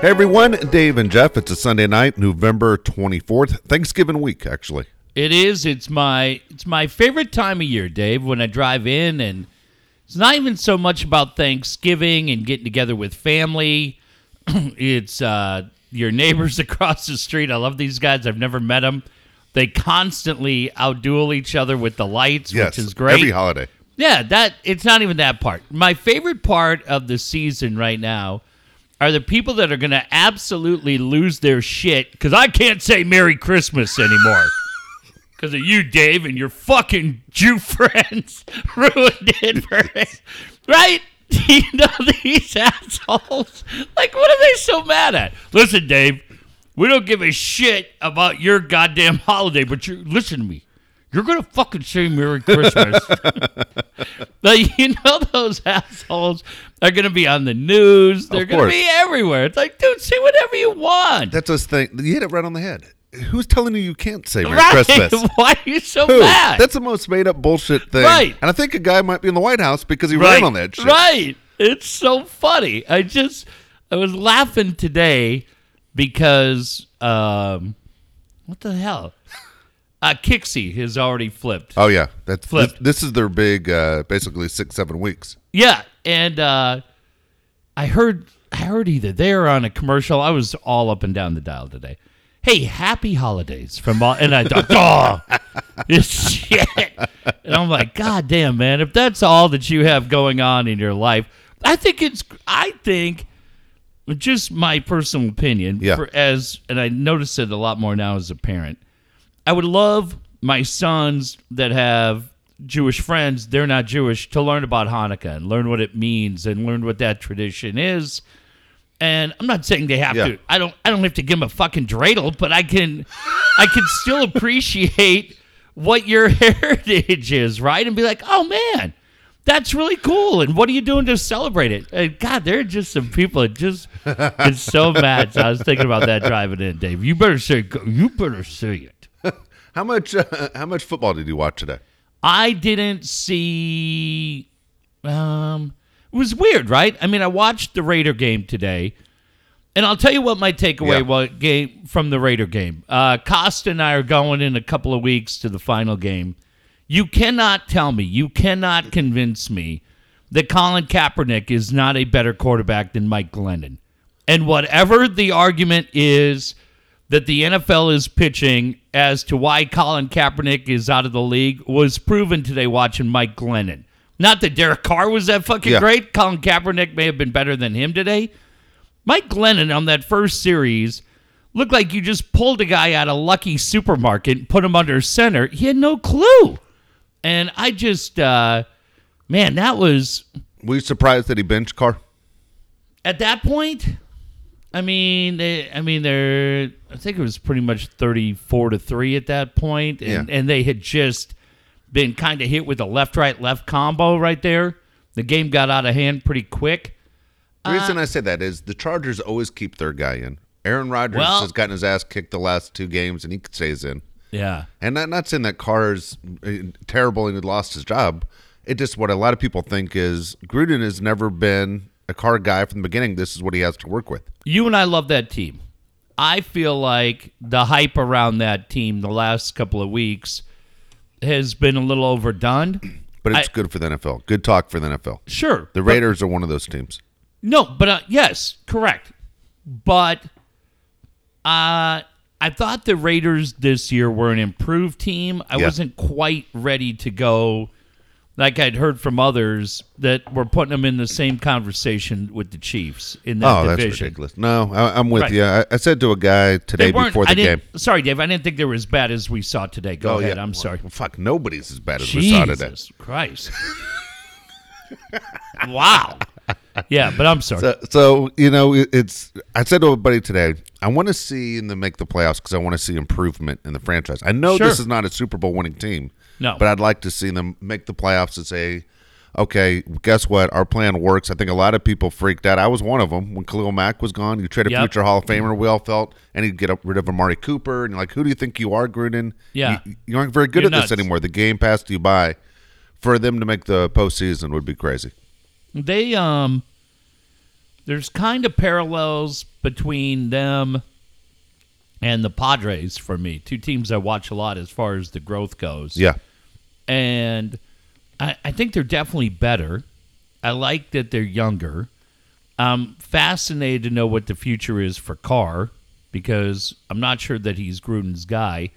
Hey everyone, Dave and Jeff. It's a Sunday night, November 24th, Thanksgiving week, actually. It is. It's my it's my favorite time of year, Dave. When I drive in, and it's not even so much about Thanksgiving and getting together with family. it's uh, your neighbors across the street. I love these guys. I've never met them. They constantly outduel each other with the lights, Yes, which is great. every holiday. Yeah, that it's not even that part. My favorite part of the season right now are the people that are going to absolutely lose their shit because I can't say Merry Christmas anymore because of you, Dave, and your fucking Jew friends ruined it for us. Right? You know these assholes. Like, what are they so mad at? Listen, Dave, we don't give a shit about your goddamn holiday, but you listen to me. You're gonna fucking say Merry Christmas. like, you know those assholes are gonna be on the news. They're gonna be everywhere. It's like, dude, say whatever you want. That's us thing. You hit it right on the head. Who's telling you you can't say Merry right? Christmas? Why are you so Who? mad? That's the most made up bullshit thing. Right. And I think a guy might be in the White House because he right. ran on that shit. Right. It's so funny. I just I was laughing today because um what the hell? Uh Kixie has already flipped. Oh yeah, that's this, this is their big, uh, basically six seven weeks. Yeah, and uh, I heard I heard either they were on a commercial. I was all up and down the dial today. Hey, happy holidays from all, and I thought, oh, this shit. And I'm like, God damn, man, if that's all that you have going on in your life, I think it's, I think, just my personal opinion, Yeah. for, as, and I notice it a lot more now as a parent. I would love my sons that have Jewish friends, they're not Jewish, to learn about Hanukkah and learn what it means and learn what that tradition is. And I'm not saying they have Yeah. to. I don't. I don't have to give them a fucking dreidel, but I can. I can still appreciate what your heritage is, right? And be like, oh man, that's really cool. And what are you doing to celebrate it? And God, there are just some people that just get so mad. So I was thinking about that driving in, Dave. You better say. You better say it. How much? Uh, how much football did you watch today? I didn't see. Um, it was weird, right? I mean, I watched the Raider game today, and I'll tell you what my takeaway Yeah. was game from the Raider game. Uh, Costa and I are going in a couple of weeks to the final game. You cannot tell me, you cannot convince me that Colin Kaepernick is not a better quarterback than Mike Glennon. And whatever the argument is that the NFL is pitching as to why Colin Kaepernick is out of the league was proven today watching Mike Glennon. Not that Derek Carr was that fucking Yeah. great. Colin Kaepernick may have been better than him today. Mike Glennon on that first series looked like you just pulled a guy out of Lucky Supermarket and put him under center. He had no clue. And I just, uh, man, that was Were you surprised that he benched Carr? at that point. I mean, they, I mean, they're. I think it was pretty much thirty-four to three at that point, and Yeah. and they had just been kind of hit with a left-right left combo right there. The game got out of hand pretty quick. The reason I say that is the Chargers always keep their guy in. Aaron Rodgers Well- has gotten his ass kicked the last two games, and he stays in. Yeah, And not not saying that Carr's uh, terrible and he lost his job. It just what a lot of people think is Gruden has never been a Carr guy from the beginning. This is what he has to work with. you and I love that team. I feel like the hype around that team the last couple of weeks has been a little overdone. But it's I- good for the NFL. Good talk for the NFL. Sure, The but- Raiders are one of those teams. No, but uh, yes, correct. But uh, I thought the Raiders this year were an improved team. I Yeah. wasn't quite ready to go. Like I'd heard from others that were putting them in the same conversation with the Chiefs in that Oh, that's division. ridiculous. No, I, I'm with Right. you. I, I said to a guy today before the game. Sorry, Dave. I didn't think they were as bad as we saw today. Go Oh ahead. yeah, I'm Well, sorry. Fuck, nobody's as bad as we saw today. Jesus Christ. wow. Yeah, but I'm sorry. So, so you know, it- it's. I said to a buddy today, I want to see them make the playoffs because I want to see improvement in the franchise. I know Sure. this is not a Super Bowl winning team, No. but I'd like to see them make the playoffs and say, okay, guess what? Our plan works. I think a lot of people freaked out. I was one of them when Khalil Mack was gone. You trade a Yep. future Hall of Famer. We all felt, and he'd get rid of Amari Cooper, and you're like, who do you think you are, Gruden? Yeah. you, you aren't very good You're at this anymore. The game passed you by. For them to make the postseason would be crazy. They um there's kind of parallels between them and the Padres for me. Two teams I watch a lot as far as the growth goes. Yeah. And I, I think they're definitely better. I like that they're younger. I'm fascinated to know what the future is for Carr because I'm not sure that he's Gruden's guy.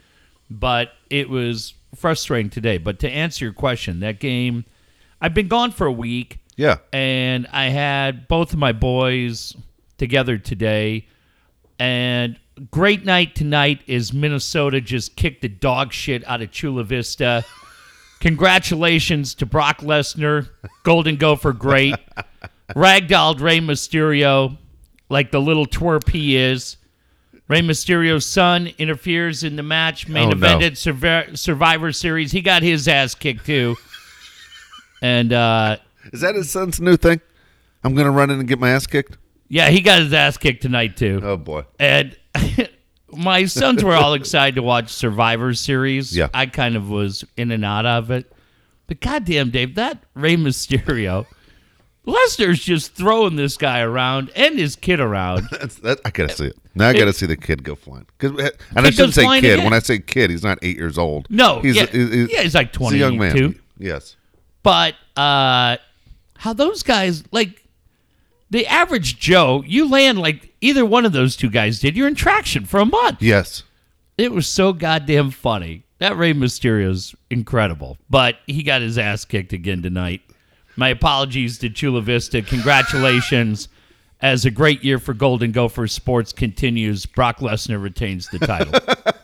But it was frustrating today. But to answer your question, that game, I've been gone for a week Yeah. and I had both of my boys together today. And great night tonight is Minnesota just kicked the dog shit out of Chula Vista. Congratulations to Brock Lesnar, Golden Gopher great, ragdolled Rey Mysterio like the little twerp he is. Rey Mysterio's son interferes in the match, main Oh, evented Survi- Survivor Series. He got his ass kicked too. And uh, Is that his son's new thing? I'm gonna run in and get my ass kicked. Yeah, he got his ass kicked tonight too. Oh boy. And my sons were all excited to watch Survivor Series. Yeah. I kind of was in and out of it. But goddamn, Dave, that Rey Mysterio, Lesnar's just throwing this guy around and his kid around. That's, that, I gotta see it. Now I gotta see the kid go flying. 'Cause- and I shouldn't say kid. again. When I say kid, he's not eight years old. No, he's yeah, he's- yeah, he's like he's a young man. 22. Yes. But uh, how those guys like the average Joe, you land like either one of those two guys did. You're in traction for a month. Yes. It was so goddamn funny. That Rey Mysterio's incredible, but he got his ass kicked again tonight. My apologies to Chula Vista. Congratulations. As a great year for Golden Gopher sports continues, Brock Lesnar retains the title.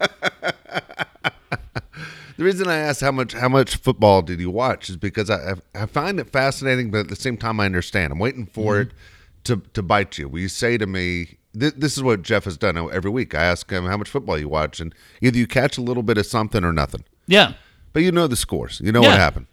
The reason I asked how much how much football did you watch is because I I find it fascinating, but at the same time I understand. I'm waiting for Mm-hmm. it to to bite you. Will you say to me? Th- this is what Jeff has done every week. I ask him how much football you watch, and either you catch a little bit of something or nothing. yeah. But you know the scores. You know Yeah. what happened.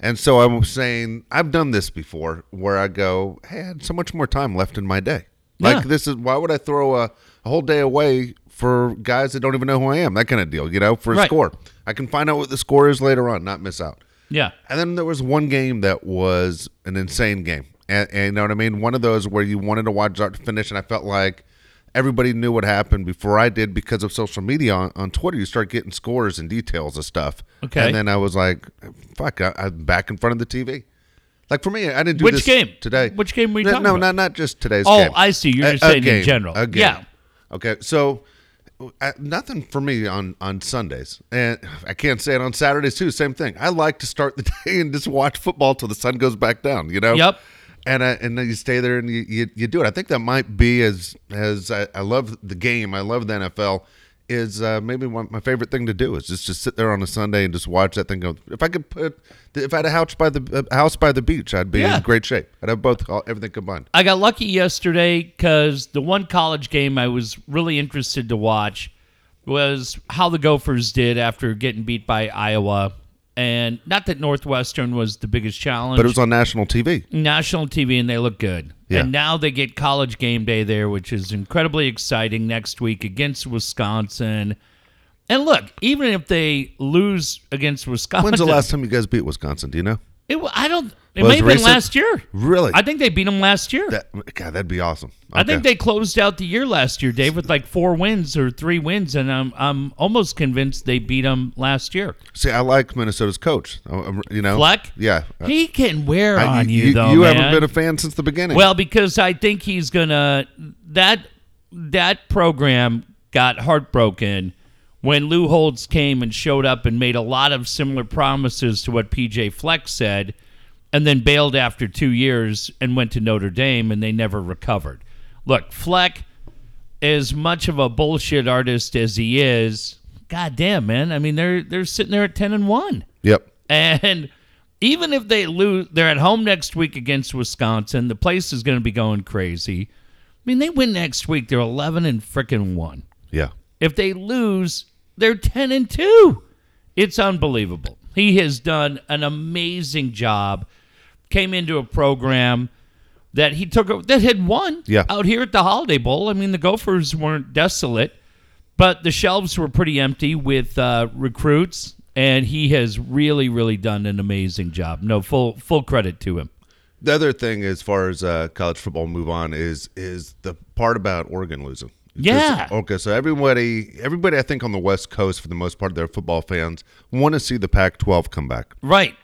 And so I'm saying I've done this before where I go, hey, I had so much more time left in my day. Like Yeah. this is why would I throw a, a whole day away for guys that don't even know who I am? That kind of deal, you know, for a Right. score. I can find out what the score is later on, not miss out. Yeah. And then there was one game that was an insane game. And, and you know what I mean? One of those where you wanted to watch start to finish, and I felt like everybody knew what happened before I did because of social media on, on Twitter. You start getting scores and details of stuff. Okay. And then I was like, fuck, I, I'm back in front of the TV. Like for me, I didn't do Which this game? today. Which game were you no, talking no, about? not not just today's game. Oh, game. I see. You're A- just saying in game, general. A game. Yeah. Okay, so nothing for me on on Sundays, and I can't say it on Saturdays too. Same thing. I like to start the day and just watch football till the sun goes back down. You know. Yep. And I, and then you stay there and you, you, you do it. I think that might be as as I, I love the game. I love the NFL. Is uh, maybe one, my favorite thing to do is just just sit there on a Sunday and just watch that thing go. If I could put, if I had a house by the a house by the beach, I'd be Yeah. in great shape. I'd have both all, everything combined. I got lucky yesterday because the one college game I was really interested to watch was how the Gophers did after getting beat by Iowa. And not that Northwestern was the biggest challenge, But it was on national TV. national TV, and they look good. Yeah. And now they get college game day there, which is incredibly exciting next week against Wisconsin. And look, even if they lose against Wisconsin, When's the last time you guys beat Wisconsin? Do you know? It, I don't. It Was may have been last year. Really? I think they beat them last year. That, God, that'd be awesome. I think they closed out the year last year, Dave, with like four wins or three wins, and I'm I'm almost convinced they beat them last year. see. I like Minnesota's coach. You know, Fleck, Yeah, he can wear I- on you, though. man. haven't been a fan since the beginning. well because I think he's gonna that that program got heartbroken when Lou Holtz came and showed up and made a lot of similar promises to what PJ Fleck said, and then bailed after two years and went to Notre Dame, and they never recovered. Look, Fleck, as much of a bullshit artist as he is, goddamn man, I mean they're they're sitting there at ten and one. yep. And even if they lose, they're at home next week against Wisconsin. The place is going to be going crazy. I mean, they win next week, they're 11 and frickin' 1. Yeah. If they lose, they're 10 and 2. It's unbelievable. He has done an amazing job. Came into a program that he took that had won Yeah. out here at the Holiday Bowl. I mean, the Gophers weren't desolate, but the shelves were pretty empty with uh, recruits, and he has really, really done an amazing job. No full full credit to him. The other thing, as far as uh, college football move on, is is the part about Oregon losing. Yeah. Okay. So everybody, everybody, I think on the West Coast, for the most part, their football fans want to see the Pac-12 come back. Right.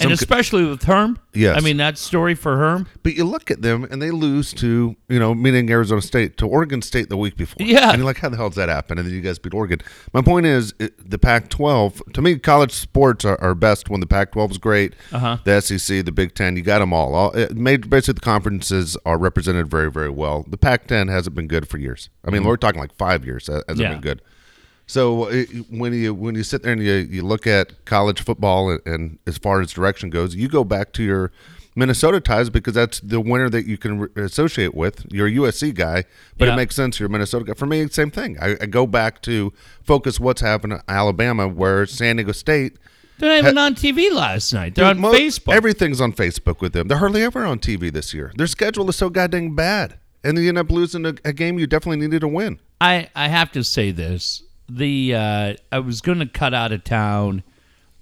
And especially with Herm. Yes. I mean, that story for Herm. But you look at them and they lose to, you know, meaning Arizona State, to Oregon State the week before. Yeah. And you're like, how the hell does that happen? And then you guys beat Oregon. My point is, it, the Pac 12, to me, college sports are, are best when the Pac 12 is great. Uh-huh. The SEC, the Big Ten, you got them all. all it made, basically, the conferences are represented very, very well. The Pac 10 hasn't been good for years. I mean, we're talking like five years, hasn't Yeah. been good. So it, when you when you sit there and you, you look at college football and, and as far as direction goes, you go back to your Minnesota ties because that's the winner that you can re- associate with. You're a USC guy, but Yeah. it makes sense. You're a Minnesota guy. For me, same thing. I, I go back to focus what's happened in Alabama, where San Diego State. They're not even on TV last night. They're on Mo- Facebook. Everything's on Facebook with them. They're hardly ever on TV this year. Their schedule is so goddamn bad, and you end up losing a, a game you definitely needed to win. I, I have to say this. The uh, I was going to cut out of town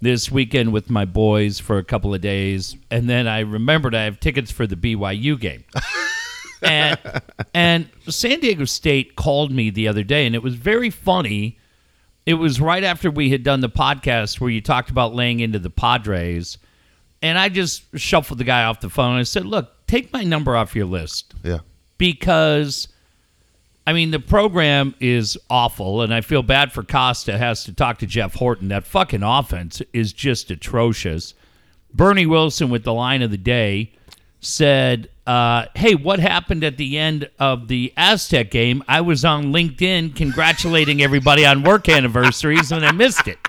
this weekend with my boys for a couple of days, and then I remembered I have tickets for the BYU game. and and San Diego State called me the other day, and it was very funny. It was right after we had done the podcast where you talked about laying into the Padres, and I just shuffled the guy off the phone. I said, "Look, take my number off your list." Yeah. because I mean the program is awful, and I feel bad for Costa has to talk to Jeff Horton. That fucking offense is just atrocious. Bernie Wilson with the line of the day said, uh, "Hey, what happened at the end of the Aztec game? I was on LinkedIn congratulating everybody on work anniversaries, and I missed it."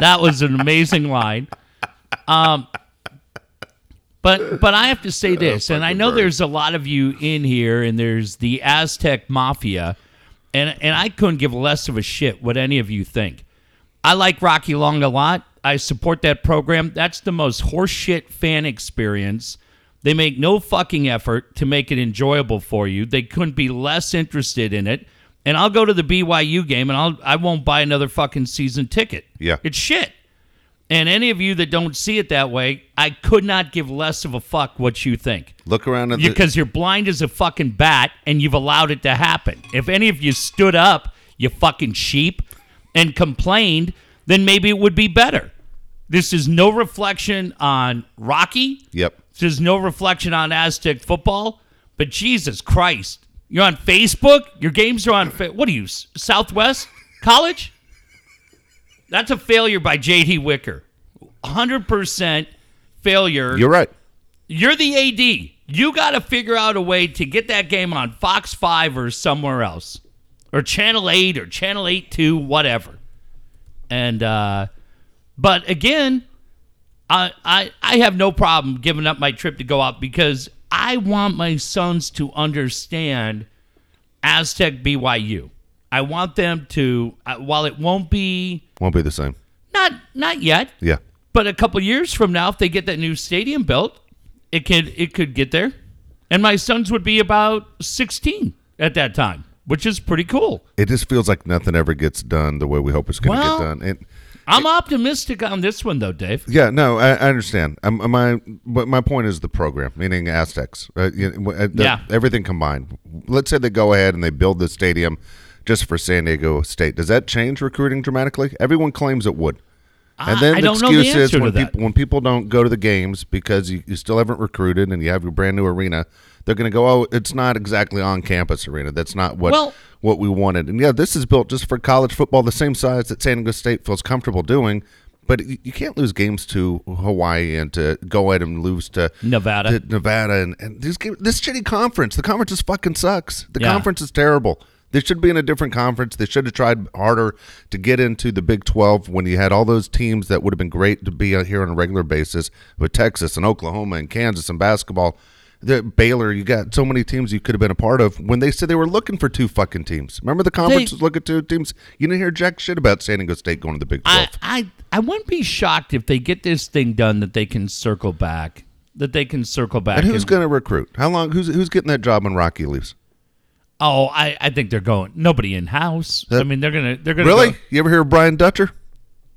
That was an amazing line. Um, but but I have to say this, and I know Bernie. there's a lot of you in here, and there's the Aztec Mafia, and and I couldn't give less of a shit what any of you think. I like Rocky Long a lot. I support that program. That's the most horseshit fan experience. They make no fucking effort to make it enjoyable for you. They couldn't be less interested in it. And I'll go to the BYU game, and I'll I won't buy another fucking season ticket. Yeah. it's shit. And any of you that don't see it that way, I could not give less of a fuck what you think. Look around at the, Because you're blind as a fucking bat and you've allowed it to happen. If any of you stood up, you fucking sheep, and complained, then maybe it would be better. This is no reflection on Rocky. Yep. This is no reflection on Aztec football. But Jesus Christ, you're on Facebook. Your games are on. Fa- what are you, Southwest College? That's a failure by J.D. Wicker. 100% failure. You're right. You're the AD. You got to figure out a way to get that game on Fox 5 or somewhere else, or Channel 8 or Channel 8 2, whatever. And, uh, but again, I, I, I have no problem giving up my trip to go out because I want my sons to understand Aztec BYU. I want them to, uh, while it won't be, Won't be the same. not not yet, Yeah. but a couple years from now, if they get that new stadium built, it could it could get there. And my sons would be about 16 at that time, which is pretty cool. It just feels like nothing ever gets done the way we hope it's going to Well- get done. And I'm optimistic on this one though, Dave. yeah, no, I, I understand. Um, my but my point is the program, meaning Aztecs. Uh, you know, uh, the- Yeah. everything combined. Let's say they go ahead and they build the stadium just for San Diego State. Does that change recruiting dramatically? Everyone claims it would. And then I the don't know the excuse is when people when people don't go to the games because you, you still haven't recruited and you have your brand new arena, they're going to go, "Oh, it's not exactly on campus arena. That's not what Well- what we wanted." And yeah, this is built just for college football, the same size that San Diego State feels comfortable doing. But you, you can't lose games to Hawaii and to go ahead and lose to Nevada. to Nevada, and, and these games, this shitty conference. The conference is fucking sucks. The Yeah. conference is terrible. They should be in a different conference. They should have tried harder to get into the Big 12 when you had all those teams that would have been great to be here on a regular basis with Texas and Oklahoma and Kansas and basketball. The Baylor, you got so many teams you could have been a part of when they said they were looking for two fucking teams. Remember the conference They- was looking at two teams? You didn't hear jack shit about San Diego State going to the Big 12. I, I I wouldn't be shocked if they get this thing done that they can circle back. That they can circle back. and who's going to recruit? How long? Who's who's getting that job when Rocky leaves? Oh, I, I think they're going. Nobody in house. I mean, they're gonna they're gonna Really? go- You ever hear of Brian Dutcher?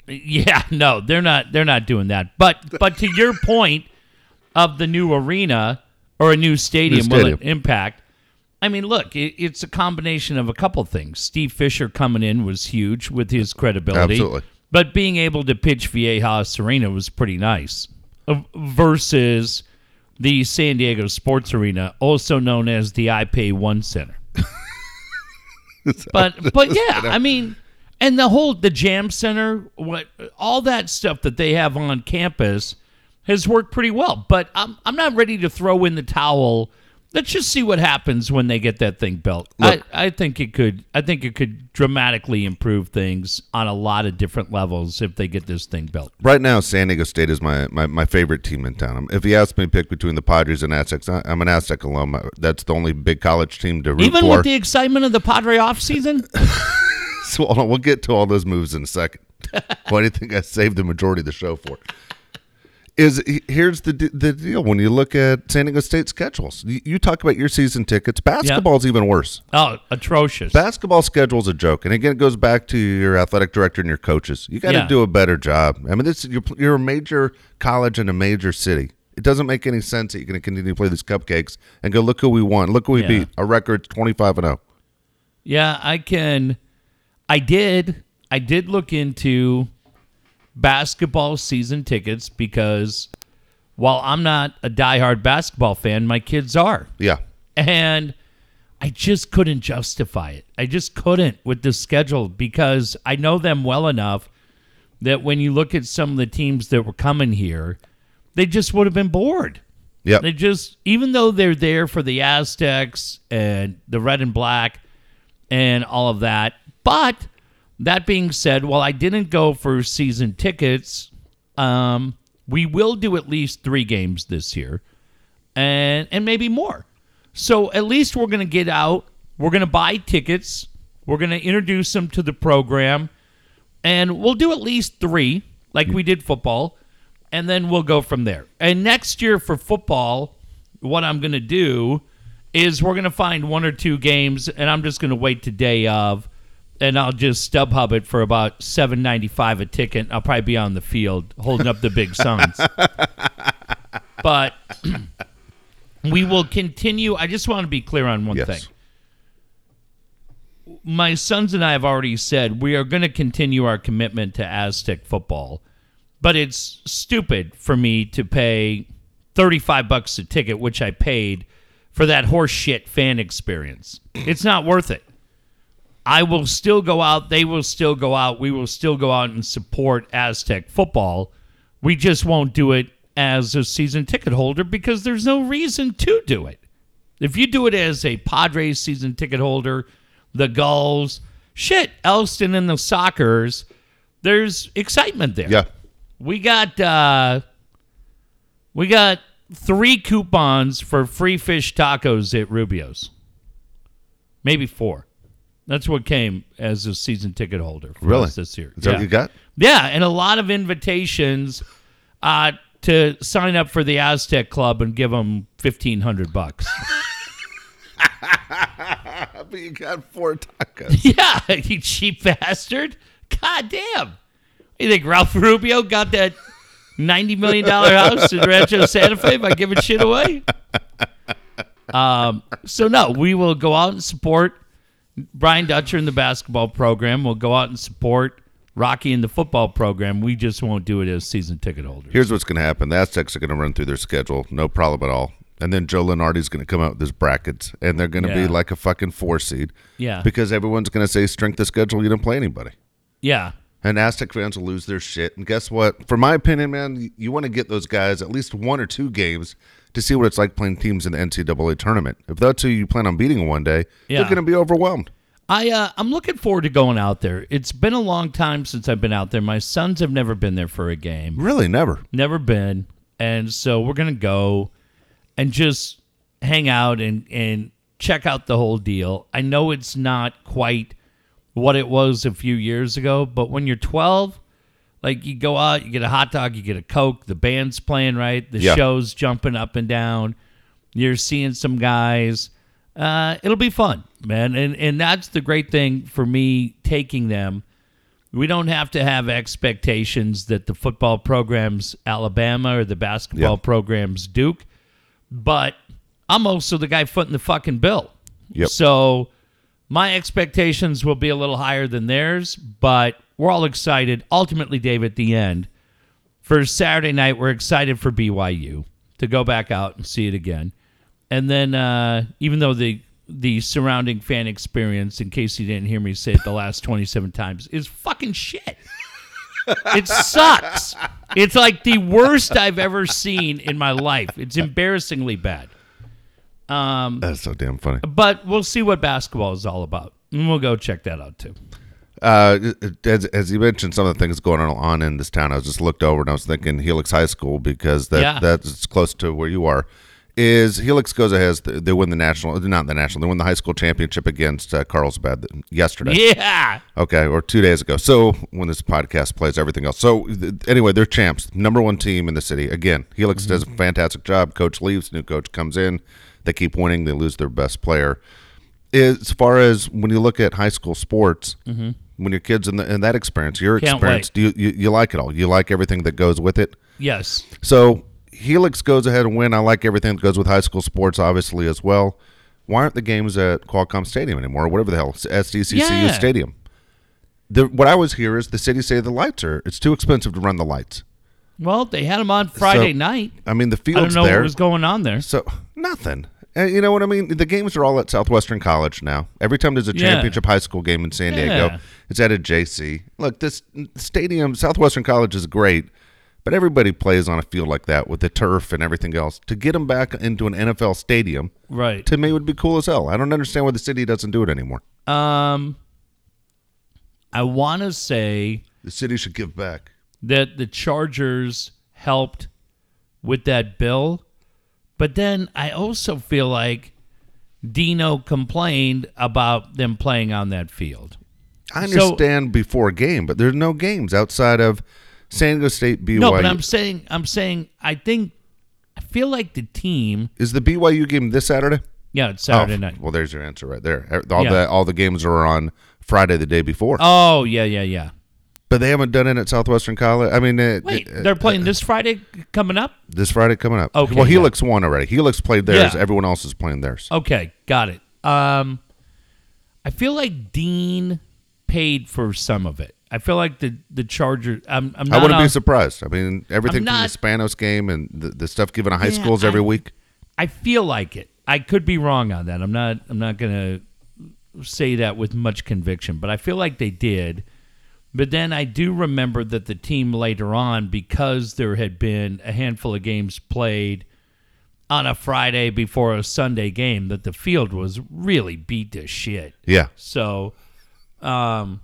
Yeah, no, they're not. They're not doing that. But but to your point, of the new arena or a new stadium, will stadium. it impact? I mean, look, it, it's a combination of a couple things. Steve Fisher coming in was huge with his credibility. Absolutely. But being able to pitch Viejas Arena was pretty nice uh, versus the San Diego Sports Arena, also known as the iPay One Center. but but yeah, I mean, and the whole the Jam Center, what all that stuff that they have on campus has worked pretty well. But I'm I'm not ready to throw in the towel. Let's just see what happens when they get that thing built. I, Look. I think it could I think it could dramatically improve things on a lot of different levels if they get this thing built. Right now, San Diego State is my, my, my favorite team in town. If you ask me to pick between the Padres and Aztecs, I- I'm an Aztec alum. That's the only big college team to root Even for. with the excitement of the Padre offseason? so on, we'll get to all those moves in a second. Why do you think I saved the majority of the show for? Is here's the the deal when you look at San Diego State schedules. You, you talk about your season tickets. Basketball's even worse. Oh, atrocious. Basketball schedule's a joke, and again, it goes back to your athletic director and your coaches. You got to Yeah. do a better job. I mean, this you're, you're a major college in a major city. It doesn't make any sense that you're going to continue to play these cupcakes and go look who we won, look who we Yeah. beat. Our record's twenty five and oh. zero. Yeah, I can. I did. I did look into basketball season tickets because while I'm not a diehard basketball fan, my kids are. Yeah, And I just couldn't justify it. I just couldn't with the schedule because I know them well enough that when you look at some of the teams that were coming here, they just would have been bored. yeah. They just, even though they're there for the Aztecs and the red and black and all of that. But that being said, while I didn't go for season tickets, um, we will do at least three games this year and, and maybe more. So at least we're going to get out. We're going to buy tickets. We're going to introduce them to the program. And we'll do at least three, like we did football and then we'll go from there. And next year for football, what I'm going to do is we're going to find one or two games, and I'm just going to wait to day of, and I'll just StubHub it for about seven ninety five a ticket. I'll probably be on the field holding up the big Suns. but we will continue. I just want to be clear on one Yes. thing my sons and I have already said we are going to continue our commitment to Aztec football, but it's stupid for me to pay 35 bucks a ticket, which I paid for that horse shit fan experience. It's not worth it. I will still go out, they will still go out, we will still go out and support Aztec football. We just won't do it as a season ticket holder because there's no reason to do it. If you do it as a Padres season ticket holder, the Gulls, shit, Elston and the Sockers, there's excitement there. Yeah. We got uh we got three coupons for free fish tacos at Rubio's. Maybe four. That's what came as a season ticket holder for Really? us this year. Is that yeah. what you got? Yeah, and a lot of invitations uh, to sign up for the Aztec Club and give them fifteen hundred bucks. But you got four tacos. yeah, you cheap bastard! God damn! You think Ralph Rubio got that ninety million dollar house in Rancho Santa Fe by giving shit away? Um. So no, we will go out and support Brian Dutcher in the basketball program. We'll go out and support Rocky in the football program. We just won't do it as season ticket holders. Here's what's going to happen: the Aztecs are going to run through their schedule, no problem at all. And then Joe Lunardi's going to come out with his brackets, and they're going to Yeah. be like a fucking four seed. Yeah. Because everyone's going to say strength of schedule, you didn't play anybody. Yeah. And Aztec fans will lose their shit. And guess what? For my opinion, man, you want to get those guys at least one or two games to see what it's like playing teams in the NCAA tournament. If that's who you plan on beating one day, Yeah. they're going to be overwhelmed. I uh, I'm looking forward to going out there. It's been a long time since I've been out there. My sons have never been there for a game. Really, never. Never been. And so we're going to go and just hang out and and check out the whole deal. I know it's not quite what it was a few years ago, but when you're 12, like you go out, you get a hot dog, you get a coke, the band's playing right, the Yeah. show's jumping up and down. You're seeing some guys. Uh, it'll be fun, man. And and that's the great thing for me taking them We don't have to have expectations that the football program's Alabama or the basketball Yeah. program's Duke, but I'm also the guy footing the fucking bill. Yep. So my expectations will be a little higher than theirs, but we're all excited. Ultimately, Dave, at the end, for Saturday night, we're excited for BYU to go back out and see it again. And then, uh, even though the the surrounding fan experience, in case you didn't hear me say it the last twenty seven times, is fucking shit. It sucks. It's like the worst I've ever seen in my life. It's embarrassingly bad. Um, That's so damn funny. but we'll see what basketball is all about, and we'll go check that out too. Uh, as, as you mentioned, some of the things going on in this town, I was just looked over and I was thinking Helix High School because that Yeah. that's close to where you are. Is Helix goes ahead? They win the national, not the national. They win the high school championship against uh, Carlsbad yesterday. Yeah, Okay, or two days ago. So when this podcast plays, everything else. So th- anyway, they're champs, number one team in the city. Again, Helix does a fantastic job. Coach leaves, new coach comes in. They keep winning. They lose their best player. As far as when you look at high school sports, when your kids in, the, in that experience, your Can't experience, do you, you you like it all? You like everything that goes with it. yes, So Helix goes ahead and win. I like everything that goes with high school sports, obviously as well. Why aren't the games at Qualcomm Stadium anymore, or whatever the hell, SDCCU Yeah. Stadium? The, what I was hear is the city say the lights are it's too expensive to run the lights. Well, they had them on Friday So, night. I mean, the field's there. I don't know there, what was going on there. so nothing. Uh, you know what I mean? The games are all at Southwestern College now. Every time there's a Yeah. championship high school game in San Diego, Yeah. it's at a JC. Look, this stadium, Southwestern College, is great, but everybody plays on a field like that with the turf and everything else. To get them back into an NFL stadium, Right. to me, would be cool as hell. I don't understand why the city doesn't do it anymore. Um, I want to say The city should give back. that the Chargers helped with that bill, but then I also feel like Dino complained about them playing on that field. I So- understand before a game, but there's no games outside of San Diego State BYU. No, but I'm saying, I'm saying, I think, I feel like the team. is the BYU game this Saturday? Yeah, it's Saturday Oh, night. Well, there's your answer right there. All Yeah. the all the games are on Friday the day before, Oh yeah, yeah, yeah. But they haven't done it at Southwestern College. I mean, uh, Wait, uh, they're playing this Friday coming up. this Friday coming up. Okay, well, yeah. Helix won already. Helix played theirs. Yeah. Everyone else is playing theirs. Okay, got it. Um, I feel like Dean paid for some of it. I feel like the the Chargers. I'm, I'm I wouldn't be surprised. I mean, everything I'm from the Spanos game and the, the stuff given to high Yeah, schools every I- week. I feel like it. I could be wrong on that. I'm not. I'm not gonna say that with much conviction, but I feel like they did. But then I do remember that the team later on, because there had been a handful of games played on a Friday before a Sunday game, that the field was really beat to shit. Yeah. So, um,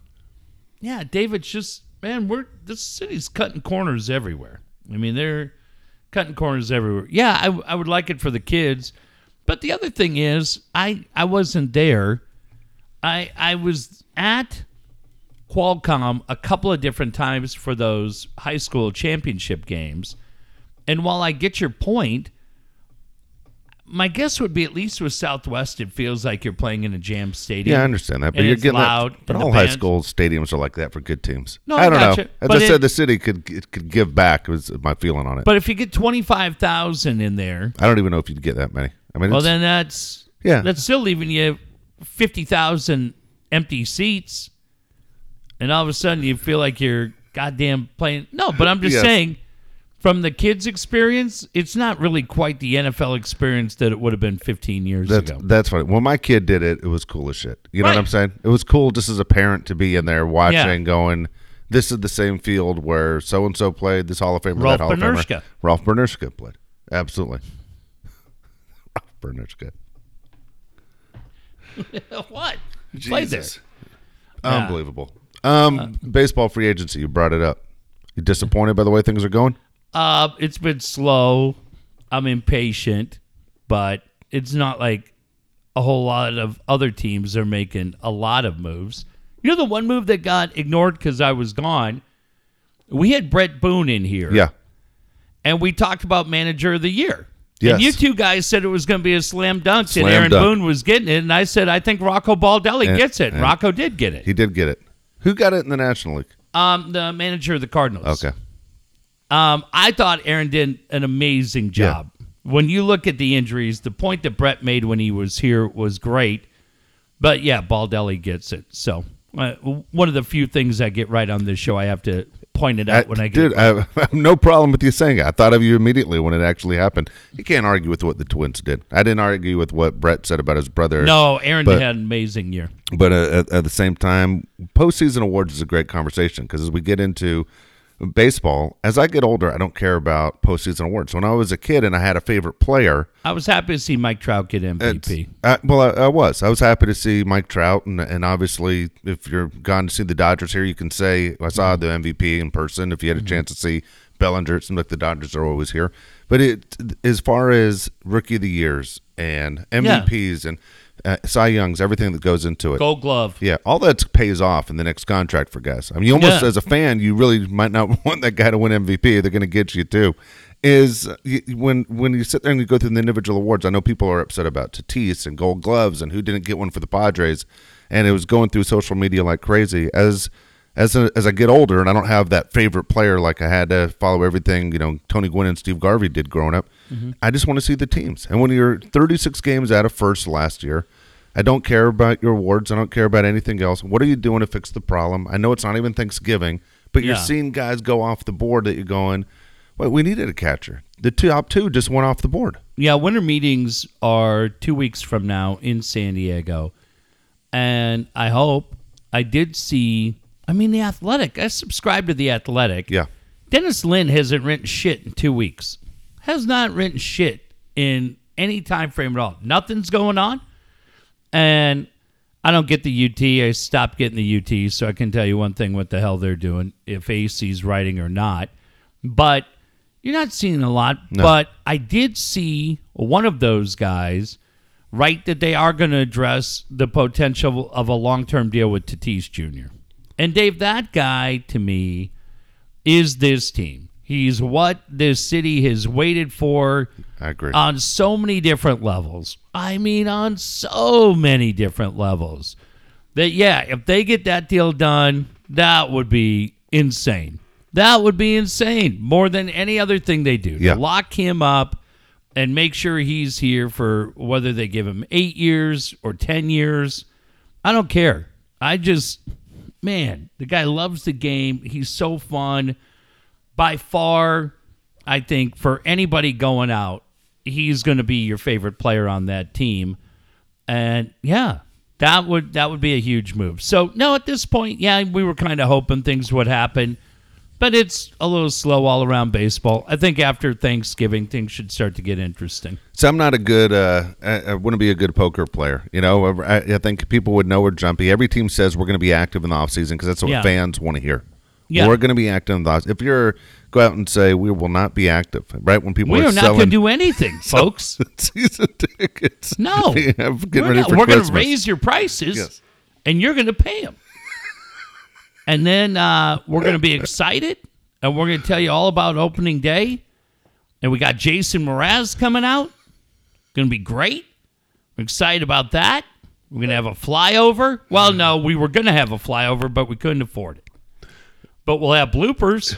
yeah, David's just man, we're this city's cutting corners everywhere. I mean, they're cutting corners everywhere. Yeah, I, I would like it for the kids, but the other thing is, I I wasn't there. I I was at Qualcomm a couple of different times for those high school championship games, and while I get your point. My guess would be at least with Southwest, it feels like you're playing in a jam stadium. Yeah, I understand that, but you're getting loud, that. But all high school stadiums are like that for good teams. No, I don't gotcha, know. As but I it- said, the city could it could give back. Was my feeling on it. But if you get twenty five thousand in there, I don't even know if you'd get that many. I mean, well then that's Yeah. that's still leaving you fifty thousand empty seats, and all of a sudden you feel like you're goddamn playing. No, but I'm just Yes. saying, from the kids' experience, it's not really quite the NFL experience that it would have been fifteen years that's ago. that's funny. When my kid did it, it was cool as shit. You know what I'm saying? It was cool just as a parent to be in there watching, going, "This is the same field where so and so played. This Hall of Famer, Ralph that Hall of Famer, Ralph Bernurska played. Absolutely, Ralph Bernurska. what? You Played there. Jesus. Unbelievable. Um, baseball free agency. You brought it up. You disappointed by the way things are going? Uh, it's been slow. I'm impatient, but it's not like a whole lot of other teams are making a lot of moves. You know the one move that got ignored because I was gone. We had Bret Boone in here, Yeah. and we talked about manager of the year. Yes. And you two guys said it was going to be a slam dunk, Slam and Aaron dunk. Boone was getting it, and I said I think Rocco Baldelli And- gets it. Rocco did get it. He did get it. Who got it in the National League? Um, the manager of the Cardinals. Okay. Um, I thought Aaron did an amazing job. When you look at the injuries, the point that Bret made when he was here was great. But yeah, Baldelli gets it. So uh, one of the few things I get right on this show, I have to point it out when I get Dude. I, I have no problem with you saying it. I thought of you immediately when it actually happened. You can't argue with what the Twins did. I didn't argue with what Bret said about his brother. No, Aaron but- had an amazing year. But uh, at, at the same time, postseason awards is a great conversation because as we get into baseball, as I get older, I don't care about postseason awards. When I was a kid and I had a favorite player, I was happy to see Mike Trout get MVP. I, uh, well, I, I was. I was happy to see Mike Trout, and, and obviously, if you're gone to see the Dodgers here, you can say I saw the MVP in person. If you had a mm-hmm. chance to see Bellinger, it seems like the Dodgers are always here. But it, as far as rookie of the years and MVPs and uh, Cy Youngs, everything that goes into it, Gold Glove. yeah, all that pays off in the next contract for guys. I mean, you almost Yeah. as a fan, you really might not want that guy to win MVP. They're going to get you too. Is when when you sit there and you go through the individual awards. I know people are upset about Tatis and Gold Gloves and who didn't get one for the Padres, and it was going through social media like crazy. As as a, as I get older and I don't have that favorite player like I had to follow everything you know Tony Gwynn and Steve Garvey did growing up. Mm-hmm. I just want to see the teams. And when you're 36 games out of first last year, I don't care about your awards. I don't care about anything else. What are you doing to fix the problem? I know it's not even Thanksgiving, but you're Yeah. seeing guys go off the board that you're going, Wait, we needed a catcher. The top two just went off the board. Yeah, winter meetings are two weeks from now in San Diego. And I hope I did see, I mean, The Athletic. I subscribe to The Athletic. Yeah. Dennis Lin hasn't written shit in two weeks. Has not written shit in any time frame at all. Nothing's going on. And I don't get the UT. I stopped getting the UT, so I can tell you one thing what the hell they're doing, if Acee's writing or not. But you're not seeing a lot. No. But I did see one of those guys write that they are going to address the potential of a long term deal with Tatis Jr. And Dave, that guy to me is this team. He's what this city has waited for I agree. on so many different levels. I mean, on so many different levels. That, yeah, if they get that deal done, that would be insane. That would be insane more than any other thing they do. Yeah. Lock him up and make sure he's here for whether they give him eight years or 10 years. I don't care. I just, man, the guy loves the game. He's so fun. By far, I think for anybody going out, he's going to be your favorite player on that team. And yeah, that would that would be a huge move. So no, at this point, yeah, we were kind of hoping things would happen, but it's a little slow all around baseball. I think after Thanksgiving, things should start to get interesting. So I'm not a good. Uh, I, I wouldn't be a good poker player. You know, I, I think people would know we're jumpy. Every team says we're going to be active in the offseason because that's what Yeah. fans want to hear. Yeah. We're going to be active in the off- If you're go out and say we will not be active, right when people We are, are not going to do anything, folks. season tickets, No, Yeah, we're, ready not- for we're going to raise your prices, Yes. and you're going to pay them. And then uh, we're going to be excited, and we're going to tell you all about opening day. And we got Jason Mraz coming out. Going to be great. We're excited about that. We're going to have a flyover. Well, no, we were going to have a flyover, but we couldn't afford it. But we'll have bloopers.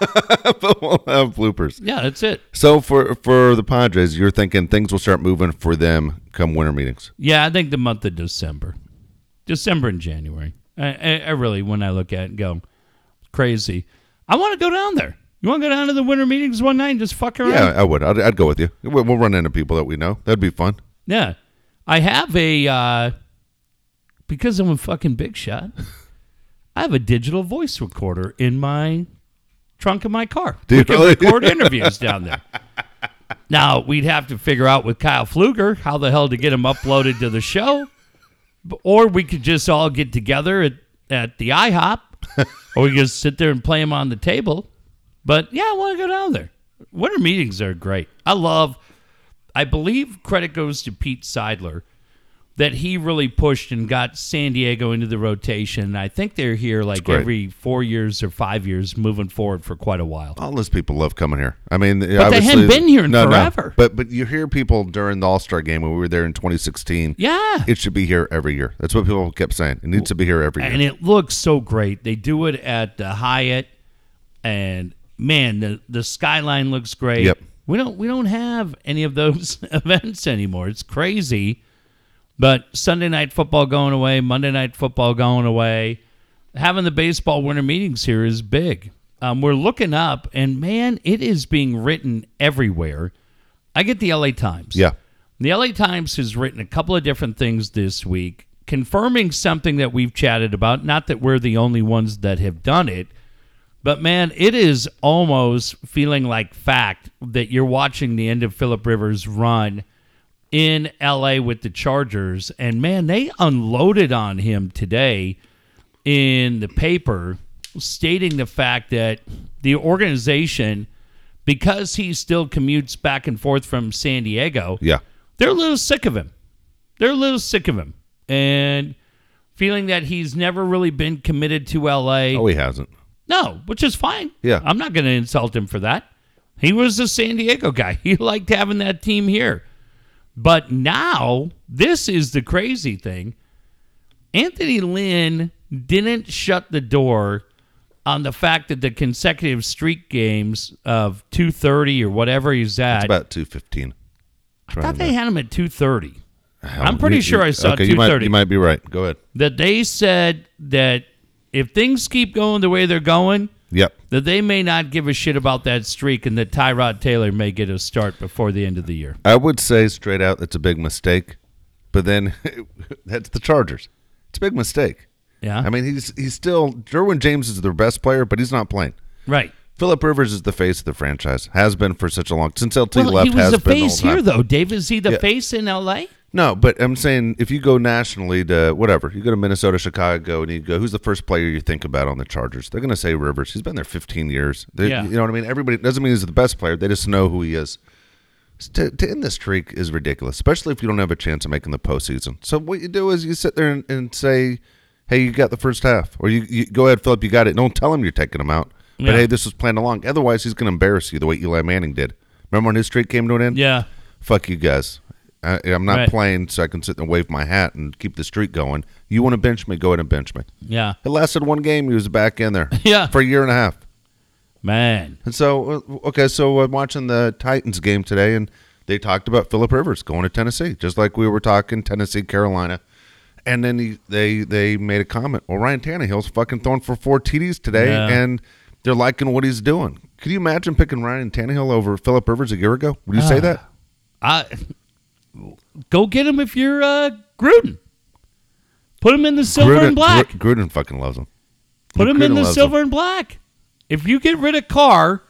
but we'll have bloopers. Yeah, that's it. So for for the Padres, you're thinking things will start moving for them come winter meetings. Yeah, I think the month of December, December and January. I, I, really, when I look at it go, crazy. I want to go down there. You want to go down to the winter meetings one night and just fuck around? Yeah, I would. I'd, I'd go with you. We'll, we'll run into people that we know. That'd be fun. Yeah. I have a uh, because I'm a fucking big shot. I have a digital voice recorder in my trunk of my car. Do we you can really? record interviews down there. Now we'd have to figure out with Kyle Fluger how the hell to get him uploaded to the show, or we could just all get together at, at the IHOP, or we could just sit there and play him on the table. But yeah, I want to go down there. Winter meetings are great. I love. I believe credit goes to Pete Seidler that he really pushed and got San Diego into the rotation. I think they're here like every four years or five years moving forward for quite a while. All those people love coming here. I mean, but they hadn't been here in forever. But but you hear people during the All Star game when we were there in 2016. Yeah. It should be here every year. That's what people kept saying. It needs to be here every year. and it looks so great. They do it at the Hyatt, and man, the the skyline looks great. Yep. We don't we don't have any of those events anymore. It's crazy. But Sunday night football going away, Monday night football going away. Having the baseball winter meetings here is big. Um, we're looking up, and man, it is being written everywhere. I get the LA Times. yeah. The LA Times has written a couple of different things this week, confirming something that we've chatted about. Not that we're the only ones that have done it, but man, it is almost feeling like fact that you're watching the end of Philip Rivers' run in LA with the Chargers. And man, they unloaded on him today in the paper, stating the fact that the organization, because he still commutes back and forth from San Diego, Yeah. they're a little sick of him. They're a little sick of him. And feeling that he's never really been committed to LA. Oh, he hasn't. No, which is fine. Yeah. I'm not going to insult him for that. He was a San Diego guy. He liked having that team here. But now, this is the crazy thing. Anthony Lynn didn't shut the door on the fact that the consecutive streak games of 230 or whatever he's at. It's about 215. I thought they had him at 230. I'm pretty you- sure I saw okay, you might, 230. you might be right. Go ahead. That they said that if things keep going the way they're going, Yep. that they may not give a shit about that streak and that Tyrod Taylor may get a start before the end of the year. I would say straight out that's a big mistake, but then that's the Chargers. It's a big mistake. Yeah. I mean, he's he's still Derwin James is their best player, but he's not playing. right. Philip Rivers is the face of the franchise. Has been for such a long since LT Well, left. he was has the face here, though. Dave, is he the Yeah. face in L.A.? No, but I'm saying if you go nationally to whatever, you go to Minnesota, Chicago, and you go, who's the first player you think about on the Chargers? They're going to say Rivers. He's been there 15 years. They, Yeah. You know what I mean? Everybody doesn't mean he's the best player. They just know who he is. To, to end this streak is ridiculous, especially if you don't have a chance of making the postseason. So what you do is you sit there and, and say, "Hey, you got the first half," or you, you go ahead, Philip, you got it. Don't tell him you're taking him out. But Yeah. hey, this was planned along. Otherwise, he's going to embarrass you the way Eli Manning did. Remember when his streak came to an end? Yeah. fuck you guys. I, I'm not Right. playing so I can sit there and wave my hat and keep the streak going. You want to bench me? Go ahead and bench me. Yeah. It lasted one game. He was back in there Yeah. for a year and a half. Man. And so, uh, okay, so I'm watching the Titans game today, and they talked about Philip Rivers going to Tennessee, just like we were talking Tennessee, Carolina. And then he, they they made a comment. Well, Ryan Tannehill's fucking throwing for four TDs today, Yeah. and they're liking what he's doing. Could you imagine picking Ryan Tannehill over Philip Rivers a year ago? Would you Ah. say that? I go get him if you're uh, Gruden. Put him in the silver Gruden, and black. Gruden fucking loves him. Put him in the silver and black. If you get rid of Carr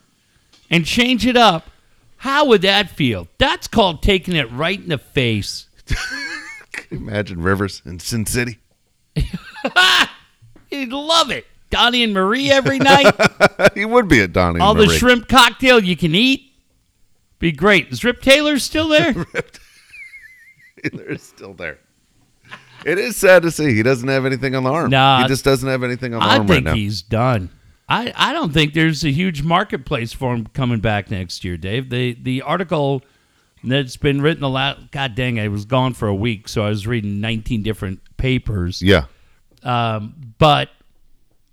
and change it up, how would that feel? That's called taking it right in the face. Imagine Rivers in Sin City? He'd love it. Donnie and Marie every night. he would be at Donnie. All the shrimp cocktail you can eat. Be great. Is Rip Taylor still there? They're still there. It is sad to see he doesn't have anything on the arm. Nah. he just doesn't have anything on the I arm right now. I think he's done. I, I don't think there's a huge marketplace for him coming back next year, Dave. The the article that's been written a lot. God dang, I was gone for a week, so I was reading 19 different papers. Yeah, Um, but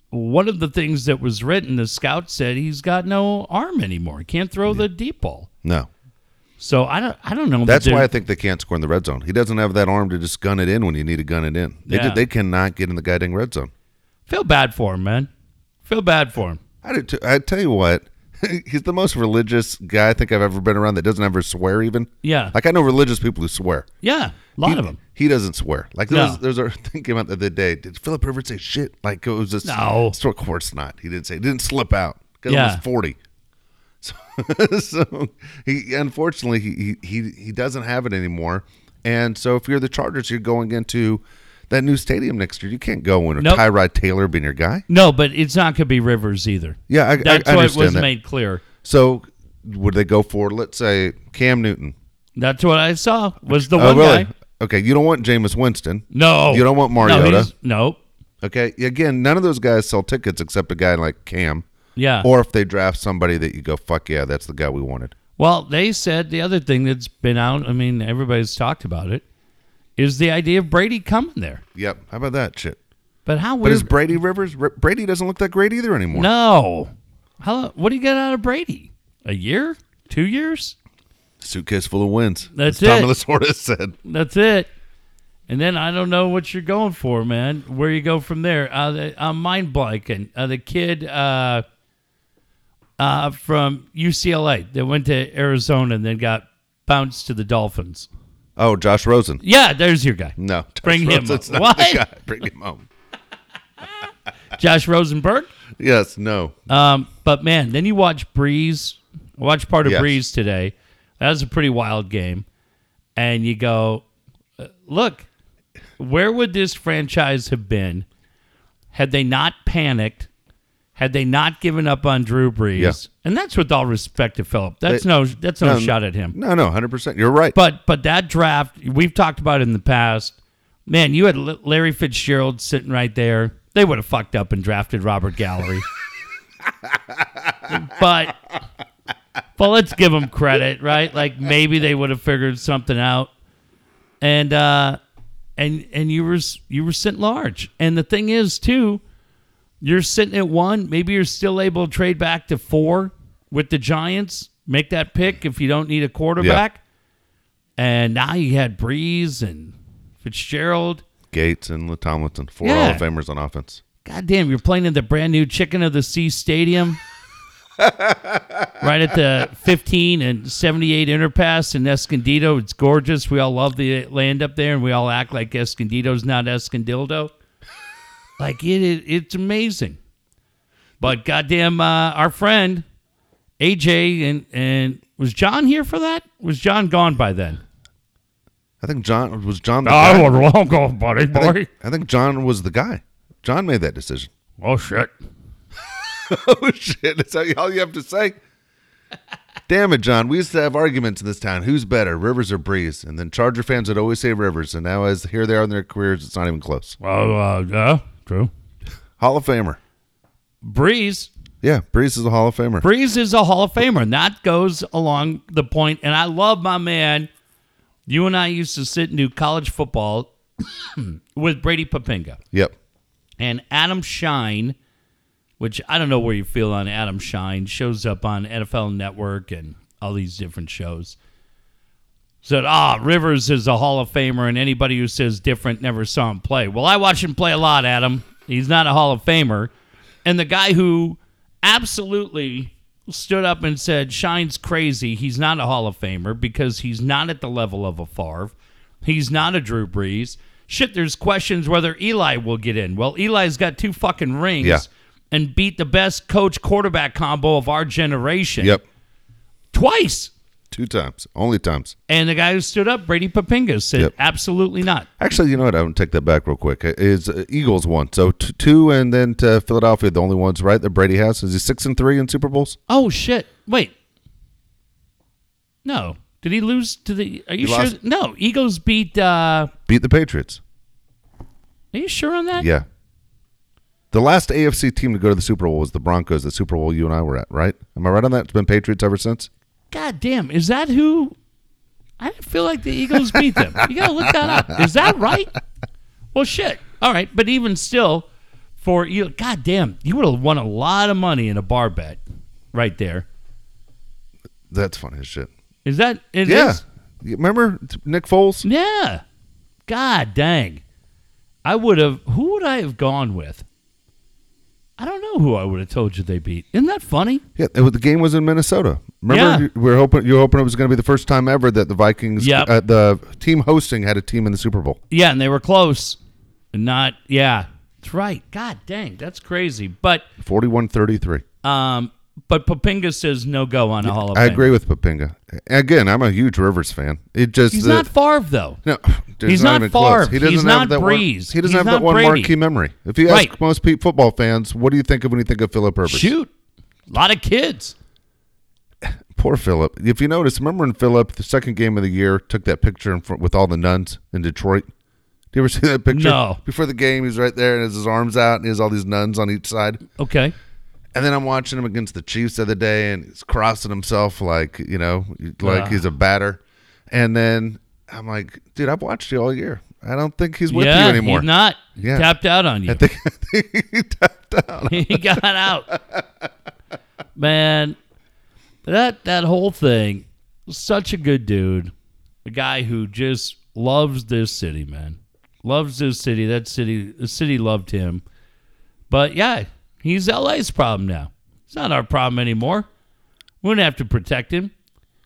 one of the things that was written, the scout said he's got no arm anymore. He can't throw the deep ball. no. So I don't I don't know. that That's why I think they can't score in the red zone. He doesn't have that arm to just gun it in when you need to gun it in. They, Yeah. they cannot get in the goddamn red zone. feel bad for him, man. Feel bad for him. I do too. I tell you what, he's the most religious guy I think I've ever been around that doesn't ever swear even. Yeah, Like I know religious people who swear. yeah, a lot he, of them. He doesn't swear. Like there No. was, there's a thing came out the other day. Did Philip Rivers say shit? Like it was just No. So of course not. He didn't say. He didn't slip out because Yeah. he was forty. So, so he unfortunately he, he he doesn't have it anymore. And so if you're the Chargers, you're going into that new stadium next year. You can't go in with Nope. Tyrod Taylor being your guy. No, but it's not going to be Rivers either. Yeah, I, I, That's I what understand was that. made clear. So would they go for let's say Cam Newton? That's what I saw was the Oh, one really? guy. Okay, you don't want Jameis Winston. No, You don't want No, Mariota. he's- nope. Okay, again, none of those guys sell tickets except a guy like Cam, Yeah. or if they draft somebody that you go, fuck yeah, that's the guy we wanted. Well, they said the other thing that's been out, I mean, everybody's talked about it, is the idea of Brady coming there. Yep, how about that shit? But how But is Brady Rivers? R- Brady doesn't look that great either anymore. no. How, what do you get out of Brady? A year? Two years? Suitcase full of wins. That's it. Lasorda said. That's it. And then I don't know what you're going for, man. Where you go from there? Uh, the, I'm mind blanking. Uh, the kid uh, uh, from UCLA that went to Arizona and then got bounced to the Dolphins. Oh, Josh Rosen. Yeah, there's your guy. No, Josh Bring him Rosen's not the What? Bring him home. Josh Rosenberg. Yes, no. Um, but man, then you watch Brees. Watch part of Yes. Brees today. That was a pretty wild game. And you go, uh, look, where would this franchise have been had they not panicked? Had they not given up on Drew Brees? Yeah. And that's with all respect to Philip. That's They- no that's no No, shot at him. No, no, hundred percent. You're right. But but that draft we've talked about it in the past. Man, you had Larry Fitzgerald sitting right there. They would have fucked up and drafted Robert Gallery. but but let's give them credit, right? Like maybe they would have figured something out. And uh and and you were you were sitting large. And the thing is too, you're sitting at one. Maybe you're still able to trade back to four with the Giants. Make that pick if you don't need a quarterback. And now you had Brees and Fitzgerald. Gates and Tomlinson, four Yeah. Hall of Famers on offense. God damn, you're playing in the brand new Chicken of the Sea Stadium. right at the 15 and 78 Interpass in Escondido. It's gorgeous. We all love the land up there, and we all act like Escondido's not Escondildo. Like it, it it's amazing. But goddamn, uh, our friend AJ and and was John here for that? Was John gone by then? I think John was John the I guy. was wrong, go, buddy I think, I think John was the guy. John made that decision. Oh shit. oh shit! That's all all you have to say. Damn it, John. We used to have arguments in this town. Who's better, Rivers or Brees? And then Charger fans would always say Rivers. And now, as here they are in their careers, it's not even close. Well, uh, yeah, true. Hall of Famer. Brees Yeah, Brees is a Hall of Famer. Brees is a Hall of Famer, and that goes along the point. And I love my man. You and I used to sit and do college football with Brady Poppinga Yep. and Adam Schein, which I don't know where you feel on Adam Schein, shows up on NFL Network and all these different shows. Said, ah, Rivers is a Hall of Famer, and anybody who says different never saw him play. Well, I watch him play a lot, Adam. He's not a Hall of Famer. And the guy who absolutely stood up and said, Schein's crazy. He's not a Hall of Famer because he's not at the level of a Favre. He's not a Drew Brees. Shit, there's questions whether Eli will get in. Well, Eli's got two fucking rings Yeah. and beat the best coach quarterback combo of our generation Yep. twice. Two times. Only times. And the guy who stood up, Brady Poppinga, said, Yep. absolutely not. Actually, you know what? I'm gonna take that back real quick. Is uh, Eagles one? So t- two, and then to Philadelphia, the only ones right that Brady has. Is he six and three in Super Bowls? Oh, shit. Wait. No. Did he lose to the. Are you He sure? lost- No. Eagles beat. Uh, Beat the Patriots. are you sure on that? Yeah. The last AFC team to go to the Super Bowl was the Broncos. The Super Bowl you and I were at, right? Am I right on that? It's been Patriots ever since. God damn. Is that who. I didn't feel like the Eagles beat them. You got to look that up. Is that right? Well, shit. All right. But even still, for you, God damn, you would have won a lot of money in a bar bet right there. That's funny as shit. Is that. it yeah. is? Remember Nick Foles? Yeah. God dang. I would have. Who would I have gone with? I don't know who I would have told you they beat. Isn't that funny? Yeah, was, the game was in Minnesota. Remember, Yeah. you, we were hoping you were hoping it was going to be the first time ever that the Vikings, Yep. uh, the team hosting, had a team in the Super Bowl. Yeah, and they were close. Not. Yeah, that's right. God dang, that's crazy. But 41-33. um, but Poppinga says no go on a Hall of I Fame. agree with Poppinga. Again, I'm a huge Rivers fan. It just He's the- not Favre though. No, dude, He's not even close. Favre. He doesn't He's have not that Brees. One, he doesn't He's have not that one Brady. marquee memory. If you ask Right. most pe- football fans, what do you think of when you think of Philip Rivers? Shoot, a lot of kids. Poor Philip. If you notice, remember when Philip, the second game of the year, took that picture in front with all the nuns in Detroit? Do you ever see that picture? No. Before the game, he's right there and has his arms out and he has all these nuns on each side. Okay. And then I'm watching him against the Chiefs the other day, and he's crossing himself like you know, like Ah. he's a batter. And then I'm like, dude, I've watched you all year. I don't think he's with yeah, you anymore. he's not. Yeah. Tapped out on you. I think, I think he tapped out. he got out. Man, that that whole thing, such a good dude. A guy who just loves this city, man. Loves this city. That city the city loved him. But yeah, he's LA's problem now. It's not our problem anymore. We wouldn't have to protect him.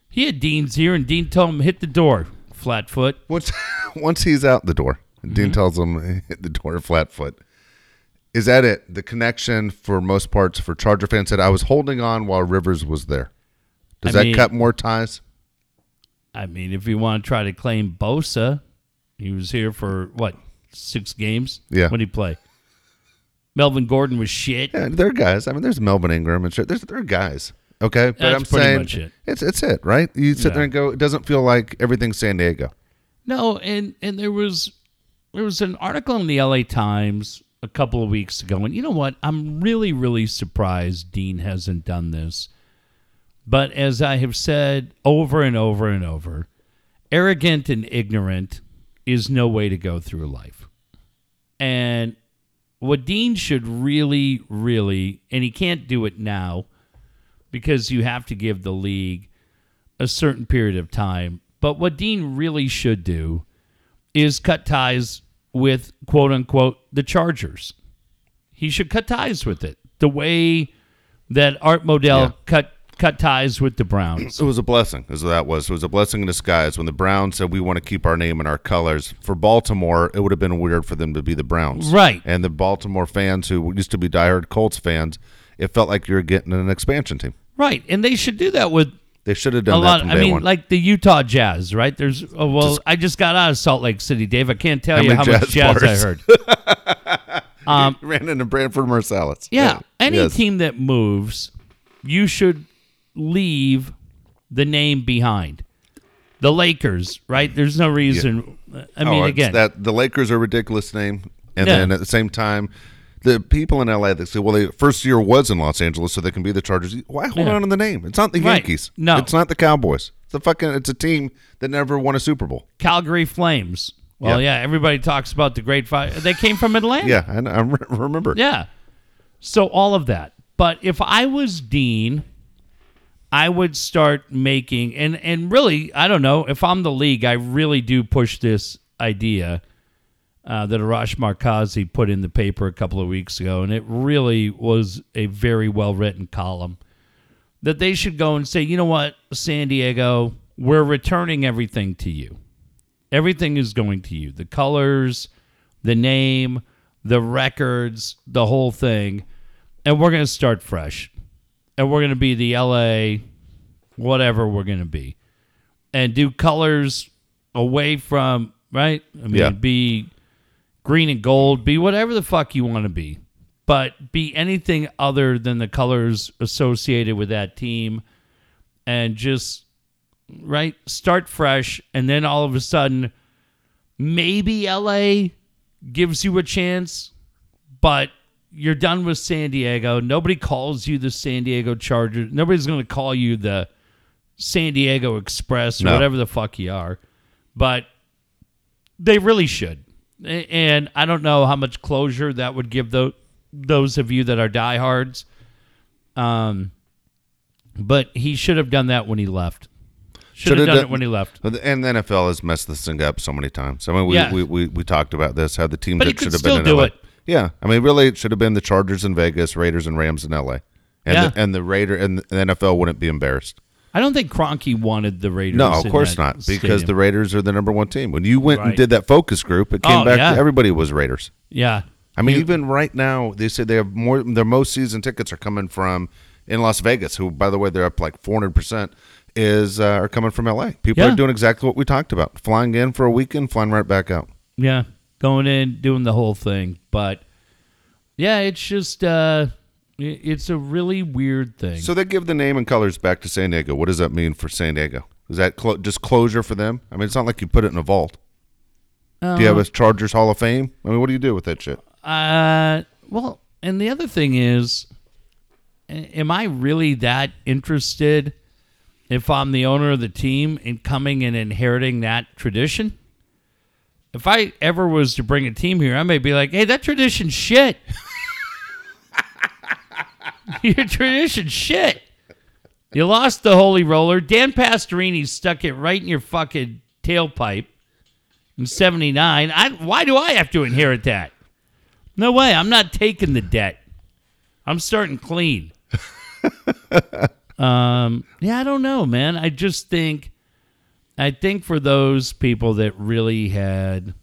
He had Dean's here and Dean told him hit the door, flatfoot. Once once he's out the door, Mm-hmm. Dean tells him hit the door flat foot. Is that it? The connection for most parts for Charger fans said I was holding on while Rivers was there. Does I that mean- cut more ties? I mean, if you want to try to claim Bosa, he was here for what six games? Yeah. When he play? Melvin Gordon was shit. Yeah, they're guys. I mean, there's Melvin Ingram and shit. There's they're guys. Okay, but That's I'm pretty saying much it. it's it's it, right? You sit Yeah. there and go. It doesn't feel like everything's San Diego. No, and and there was there was an article in the L.A. Times a couple of weeks ago, and you know what? I'm really really surprised Dean hasn't done this. But as I have said over and over and over, arrogant and ignorant is no way to go through life. And what Dean should really, really, and he can't do it now because you have to give the league a certain period of time. But what Dean really should do is cut ties with quote unquote the Chargers. He should cut ties with it the way that Art Modell Yeah. cut cut ties with the Browns. It was a blessing, is what that was. It was a blessing in disguise. When the Browns said we want to keep our name and our colors for Baltimore, it would have been weird for them to be the Browns, Right. And the Baltimore fans who used to be diehard Colts fans, it felt like you're getting an expansion team. right, and they should do that with They should have a done that lot. I mean, one. like the Utah Jazz, right? There's oh, well, I just got out of Salt Lake City, Dave. I can't tell How you how much jazz jazz bars? I heard. Um, ran into Branford Marsalis. Yeah, any Yes. team that moves, you should leave the name behind. The Lakers, right? There's no reason. I mean, Oh, again, that the Lakers are a ridiculous name, and Yeah. then at the same time, the people in LA that say, "Well, the first year was in Los Angeles, so they can be the Chargers." Why hold Yeah. on to the name? It's not the Right. Yankees. No. it's not the Cowboys. It's a fucking. It's a team that never won a Super Bowl. Calgary Flames. Well, Yeah. yeah. everybody talks about the Great Five. They came from Atlanta. Yeah, I, I remember. Yeah. So all of that. But if I was Dean, I would start making and and really, I don't know, if I'm the league, I really do push this idea uh, that Arash Markazi put in the paper a couple of weeks ago, and it really was a very well written column. That they should go and say, you know what, San Diego, we're returning everything to you. Everything is going to you. The colors, the name, the records, the whole thing. And we're going to start fresh. And we're going to be the LA, whatever we're going to be. And do colors away from, right? I mean, Yeah. be green and gold, be whatever the fuck you want to be. But be anything other than the colors associated with that team. And just, right? Start fresh. And then all of a sudden, maybe LA gives you a chance, but you're done with San Diego. Nobody calls you the San Diego Chargers. Nobody's going to call you the San Diego Express or No. whatever the fuck you are. But they really should. And I don't know how much closure that would give those those of you that are diehards. Um, but he should have done that when he left. Should have Shoulda done done- it when he left. And the NFL has messed this thing up so many times. I mean, we Yeah. we, we, we talked about this how the teams But he that could should have still been in do LA. it. Yeah, I mean, really, it should have been the Chargers in Vegas, Raiders and Rams in LA, and Yeah. the, and the Raider and the NFL wouldn't be embarrassed. I don't think Kroenke wanted the Raiders. No, of course not, because stadium. the Raiders are the number one team. When you went and did that focus group, it came Oh, back. yeah. Everybody was Raiders. yeah. I mean, even right now, they say they have more. Their most season tickets are coming from in Las Vegas, who, by the way, they're up like four hundred percent. Is uh, are coming from L.A. People Yeah. are doing exactly what we talked about: flying in for a weekend, flying right back out. Yeah, going in, doing the whole thing. But yeah, it's just uh It's a really weird thing. So they give the name and colors back to San Diego. What does that mean for San Diego? Is that clo- just closure for them? I mean, it's not like you put it in a vault. do you have a Chargers Hall of Fame? I mean, what do you do with that shit? Uh, well, and the other thing is, am I really that interested if I'm the owner of the team in coming and inheriting that tradition? If I ever was to bring a team here, I may be like, hey, that tradition shit. Your tradition shit. You lost the holy roller. Dan Pastorini stuck it right in your fucking tailpipe in 79. I, why do I have to inherit that? No way. I'm not taking the debt. I'm starting clean. um, yeah, I don't know, man. I just think, I think for those people that really had,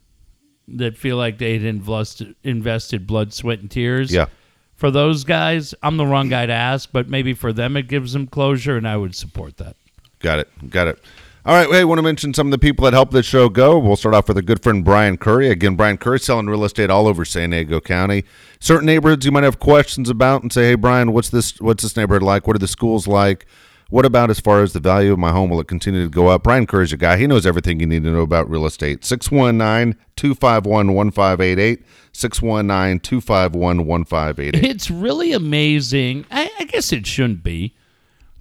that feel like they'd invested, invested blood, sweat, and tears. Yeah. For those guys, I'm the wrong guy to ask, but maybe for them it gives them closure, and I would support that. Got it. Got it. All right. Hey, want to mention some of the people that helped this show go. We'll start off with a good friend, Brian Curry. Again, Brian Curry selling real estate all over San Diego County. Certain neighborhoods you might have questions about and say, hey, Brian, what's this? What's this neighborhood like? What are the schools like? What about as far as the value of my home? Will it continue to go up? Brian Curry's a guy. He knows everything you need to know about real estate. 619 251 1588. 619 251 1588. It's really amazing. I, I guess it shouldn't be,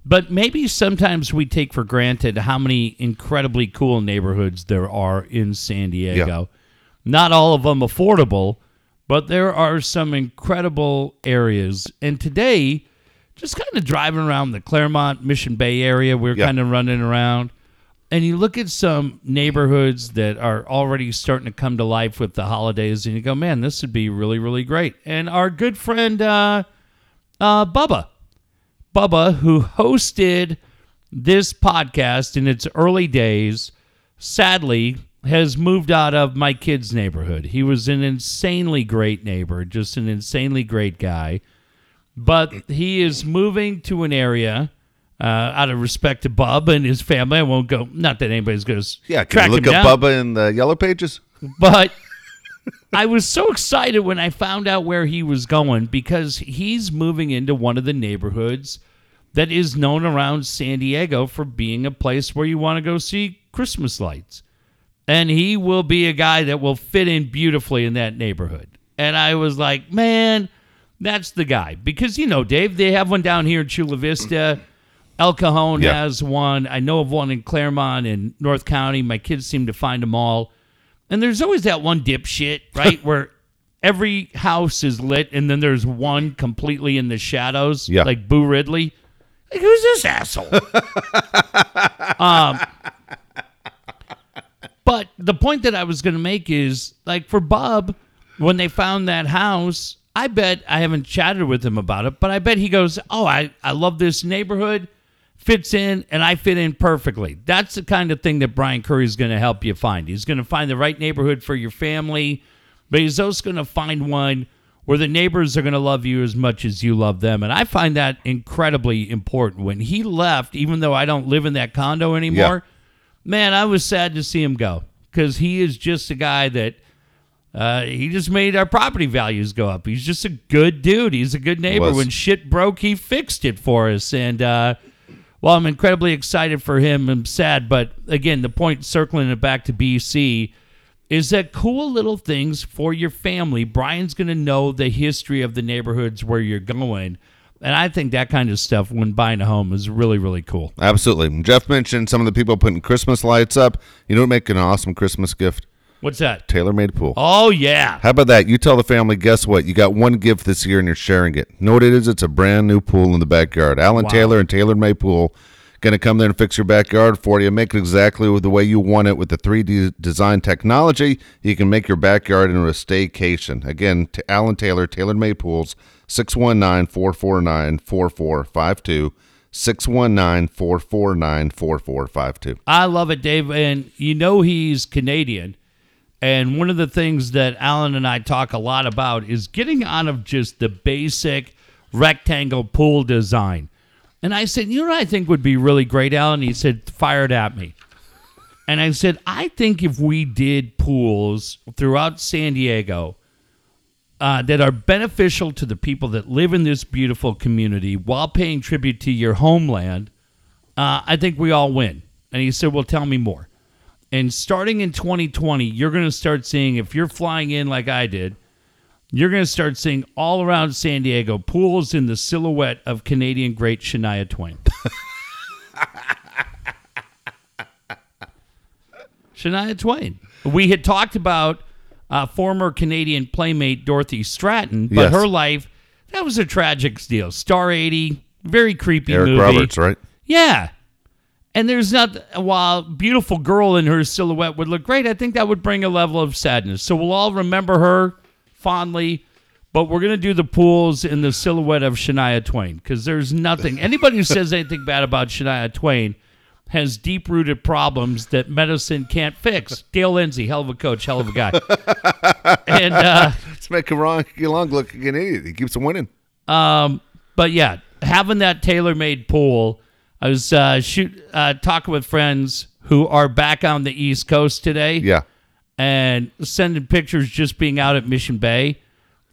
but maybe sometimes we take for granted how many incredibly cool neighborhoods there are in San Diego. Not all of them affordable, but there are some incredible areas. And today, just kind of driving around the Clairemont Mission Bay area, we're Yeah. kind of running around. And you look at some neighborhoods that are already starting to come to life with the holidays, and you go, man, this would be really, really great. And our good friend, uh, uh, Bubba, Bubba, who hosted this podcast in its early days, sadly has moved out of my kid's neighborhood. He was an insanely great neighbor, just an insanely great guy. But he is moving to an area uh, out of respect to Bub and his family. I won't go, not that anybody's going to Yeah, track can you look him up down. Bubba in the yellow pages? But I was so excited when I found out where he was going because he's moving into one of the neighborhoods that is known around San Diego for being a place where you want to go see Christmas lights. And he will be a guy that will fit in beautifully in that neighborhood. And I was like, man, that's the guy. Because, you know, Dave, they have one down here in Chula Vista. El Cajon Yeah. has one. I know of one in Clairemont and North County. My kids seem to find them all. And there's always that one dipshit, right? where every house is lit and then there's one completely in the shadows, Yeah. like Boo Radley. Like, who's this asshole? um, but the point that I was going to make is like for Bob, when they found that house, I bet I haven't chatted with him about it, but I bet he goes, Oh, I, I love this neighborhood, fits in, and I fit in perfectly. That's the kind of thing that Brian Curry is going to help you find. He's going to find the right neighborhood for your family, but he's also going to find one where the neighbors are going to love you as much as you love them. And I find that incredibly important. When he left, even though I don't live in that condo anymore, man, I was sad to see him go because he is just a guy that uh, he just made our property values go up. He's just a good dude. He's a good neighbor. When shit broke, he fixed it for us. And uh, while I'm incredibly excited for him, I'm sad. But again, the point circling it back to BC is that cool little things for your family. Brian's going to know the history of the neighborhoods where you're going. And I think that kind of stuff when buying a home is really, really cool. Absolutely. Jeff mentioned some of the people putting Christmas lights up. You know what make an awesome Christmas gift? What's that? Taylor Made Pool. Oh, yeah. How about that? You tell the family, guess what? You got one gift this year and you're sharing it. Know what it is? It's a brand new pool in the backyard. Alan Wow. Taylor and Taylor Made Pool going to come there and fix your backyard for you. Make it exactly the way you want it with the 3D design technology. You can make your backyard into a staycation. Again, to Alan Taylor, Taylor Made Pools, 619 449 4452. 619 449 4452. I love it, Dave. And you know he's Canadian. And one of the things that Alan and I talk a lot about is getting out of just the basic rectangle pool design. And I said, You know what I think would be really great, Alan? He said, fired at me. And I said, I think if we did pools throughout San Diego, uh, that are beneficial to the people that live in this beautiful community while paying tribute to your homeland, uh, I think we all win. And he said, Well, tell me more. And starting in 2020, you're going to start seeing, if you're flying in like I did, you're going to start seeing all around San Diego pools in the silhouette of Canadian great Shania Twain. Shania Twain. We had talked about uh, former Canadian playmate Dorothy Stratten, but Yes. her life, that was a tragic deal. Star 80, very creepy Eric movie. Roberts, right? Yeah. And there's not, while beautiful girl in her silhouette would look great, I think that would bring a level of sadness. So we'll all remember her fondly, but we're going to do the pools in the silhouette of Shania Twain because there's nothing, anybody who says anything bad about Shania Twain has deep rooted problems that medicine can't fix. Dale Lindsay, hell of a coach, hell of a guy. and, uh, Let's make Ron Long look like an idiot. He keeps winning. Um, but yeah, having that tailor-made pool. I was uh, shoot uh, talking with friends who are back on the East Coast today, Yeah. and sending pictures just being out at Mission Bay,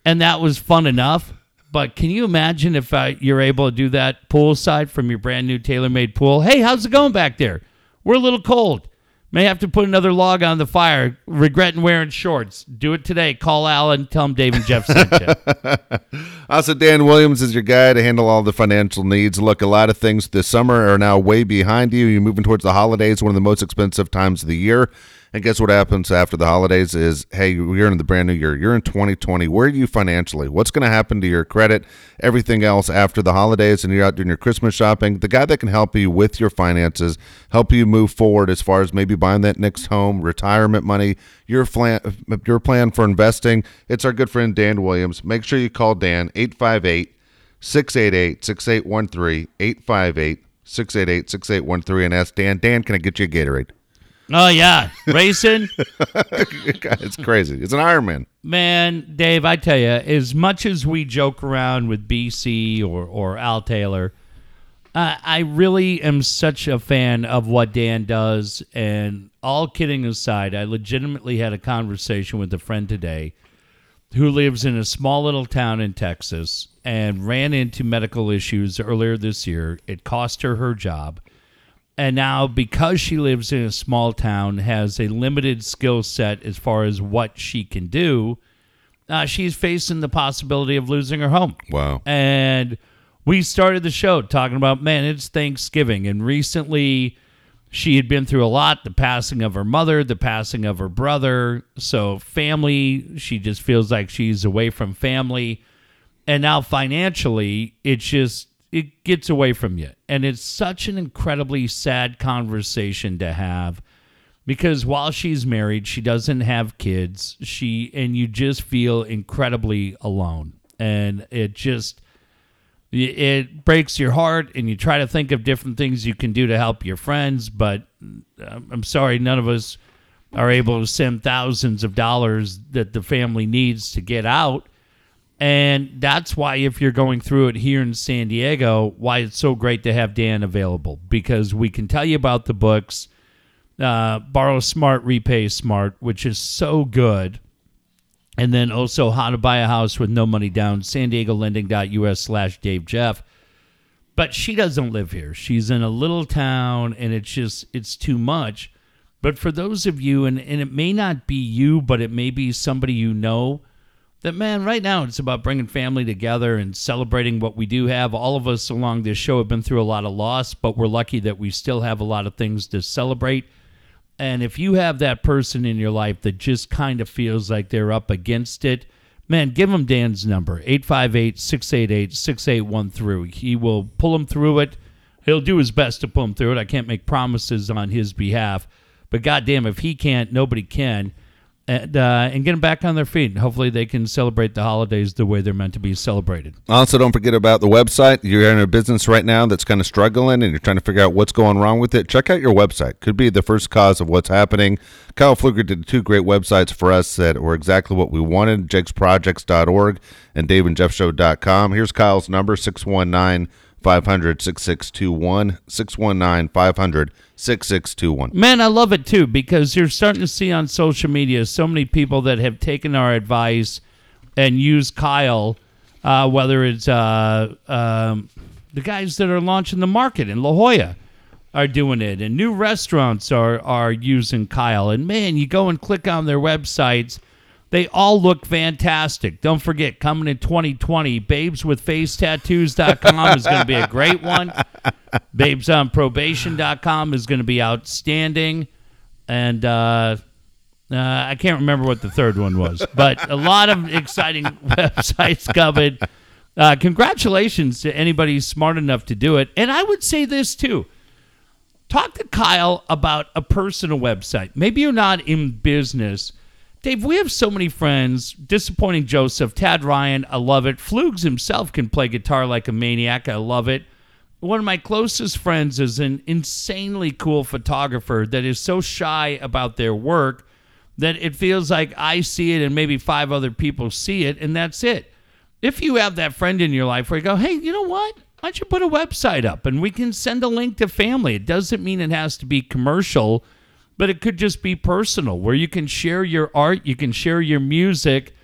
and that was fun enough. But can you imagine if uh, you're able to do that poolside from your brand new tailor-made pool? Hey, how's it going back there? We're a little cold. May have to put another log on the fire. Regretting wearing shorts. Do it today. Call Alan. Tell him Dave and Jeff sent you. Also, Dan Williams is your guy to handle all the financial needs. Look, a lot of things this summer are now way behind you. You're moving towards the holidays, one of the most expensive times of the year. And guess what happens after the holidays is, hey, you're in the brand new year. You're in 2020. Where are you financially? What's going to happen to your credit? Everything else after the holidays, and you're out doing your Christmas shopping. The guy that can help you with your finances, help you move forward as far as maybe buying that next home, retirement money, your plan, your plan for investing. It's our good friend Dan Williams. Make sure you call Dan 858 688 6813 858 688 6813 and ask Dan, Dan, can I get you a Gatorade? Oh yeah, racing. it's crazy. It's an Ironman. Man, Dave, I tell you, as much as we joke around with BC or, or Al Taylor, uh, I really am such a fan of what Dan does. And all kidding aside, I legitimately had a conversation with a friend today who lives in a small little town in Texas and ran into medical issues earlier this year. It cost her her job. And now, because she lives in a small town, has a limited skill set as far as what she can do, uh, she's facing the possibility of losing her home. Wow. And we started the show talking about, man, it's Thanksgiving. And recently, she had been through a lot the passing of her mother, the passing of her brother. So, family, she just feels like she's away from family. And now, financially, it's just, it gets away from you. And it's such an incredibly sad conversation to have because while she's married, she doesn't have kids. She, and you just feel incredibly alone. And it just, it breaks your heart and you try to think of different things you can do to help your friends but um, i'm sorry none of us are able to send thousands of dollars that the family needs to get out and that's why if you're going through it here in san diego why it's so great to have dan available. Because we can tell you about the books uh, borrow smart repay smart which is so good. And then also how to buy a house with no money down san diego lending.us slash dave jeff. But she doesn't live here. She's in a little town and it's just it's too much. But for those of you and, and it may not be you but it may be somebody you know that man right now it's about bringing family together and celebrating what we do have all of us along this show have been through a lot of loss but we're lucky that we still have a lot of things to celebrate and if you have that person in your life that just kind of feels like they're up against it, man, give them Dan's number 858 688 6813. He will pull them through it. He'll do his best to pull them through it. I can't make promises on his behalf, but goddamn, if he can't, nobody can. And, uh, and get them back on their feet. Hopefully, they can celebrate the holidays the way they're meant to be celebrated. Also, don't forget about the website. You're in a business right now that's kind of struggling and you're trying to figure out what's going wrong with it. Check out your website. Could be the first cause of what's happening. Kyle Fluger did two great websites for us that were exactly what we wanted jakesprojects.org and daveandjeffshow.com. Here's Kyle's number 619 500 6621. 619 500 6621. Man, I love it too because you're starting to see on social media so many people that have taken our advice and use Kyle, uh, whether it's uh, um, the guys that are launching the market in La Jolla are doing it, and new restaurants are are using Kyle. And man, you go and click on their websites. They all look fantastic. Don't forget, coming in 2020, babeswithfacetattoos.com is going to be a great one. Babesonprobation.com is going to be outstanding. And uh, uh, I can't remember what the third one was, but a lot of exciting websites coming. Uh, congratulations to anybody smart enough to do it. And I would say this too talk to Kyle about a personal website. Maybe you're not in business. Dave, we have so many friends. Disappointing Joseph, Tad Ryan, I love it. Flugs himself can play guitar like a maniac. I love it. One of my closest friends is an insanely cool photographer that is so shy about their work that it feels like I see it and maybe five other people see it, and that's it. If you have that friend in your life where you go, hey, you know what? Why don't you put a website up and we can send a link to family? It doesn't mean it has to be commercial, but it could just be personal where you can share your art, you can share your music,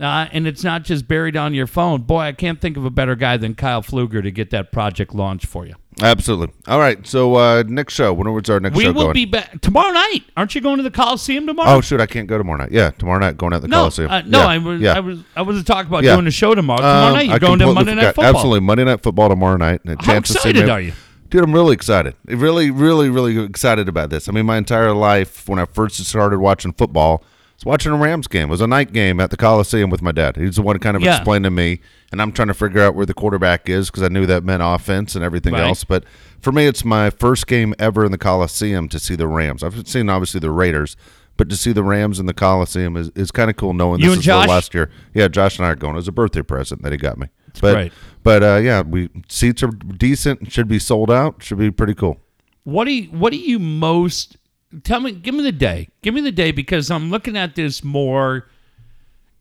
uh, and it's not just buried on your phone. Boy, I can't think of a better guy than Kyle Pfluger to get that project launched for you. Absolutely. All right. So uh, next show. When was our next We show We will going? be back tomorrow night. Aren't you going to the Coliseum tomorrow? oh shoot! I can't go tomorrow night. Yeah, tomorrow night going at the no, Coliseum. uh, no, Yeah, I was, yeah. I was, I wasn't talking about Yeah. doing a show tomorrow. Tomorrow Um, night, you're I going to Monday Night forgot. Football. Absolutely, Monday Night Football tomorrow night. And How chance to see excited are you? Dude, I'm really excited. Really, really, really excited about this. I mean, my entire life, when I first started watching football, I was watching a Rams game. It was a night game at the Coliseum with my dad. He's the one kind of Yeah. explained to me, and I'm trying to figure out where the quarterback is because I knew that meant offense and everything Right. else. But for me, it's my first game ever in the Coliseum to see the Rams. I've seen obviously the Raiders, but to see the Rams in the Coliseum is, is kind of cool knowing You this is Josh? the last year. Yeah, Josh and I are going. It was a birthday present that he got me. but great. But uh, yeah, we seats are decent. Should be sold out. Should be pretty cool. What do you, what do you most tell me? Give me the day. Give me the day because I'm looking at this more.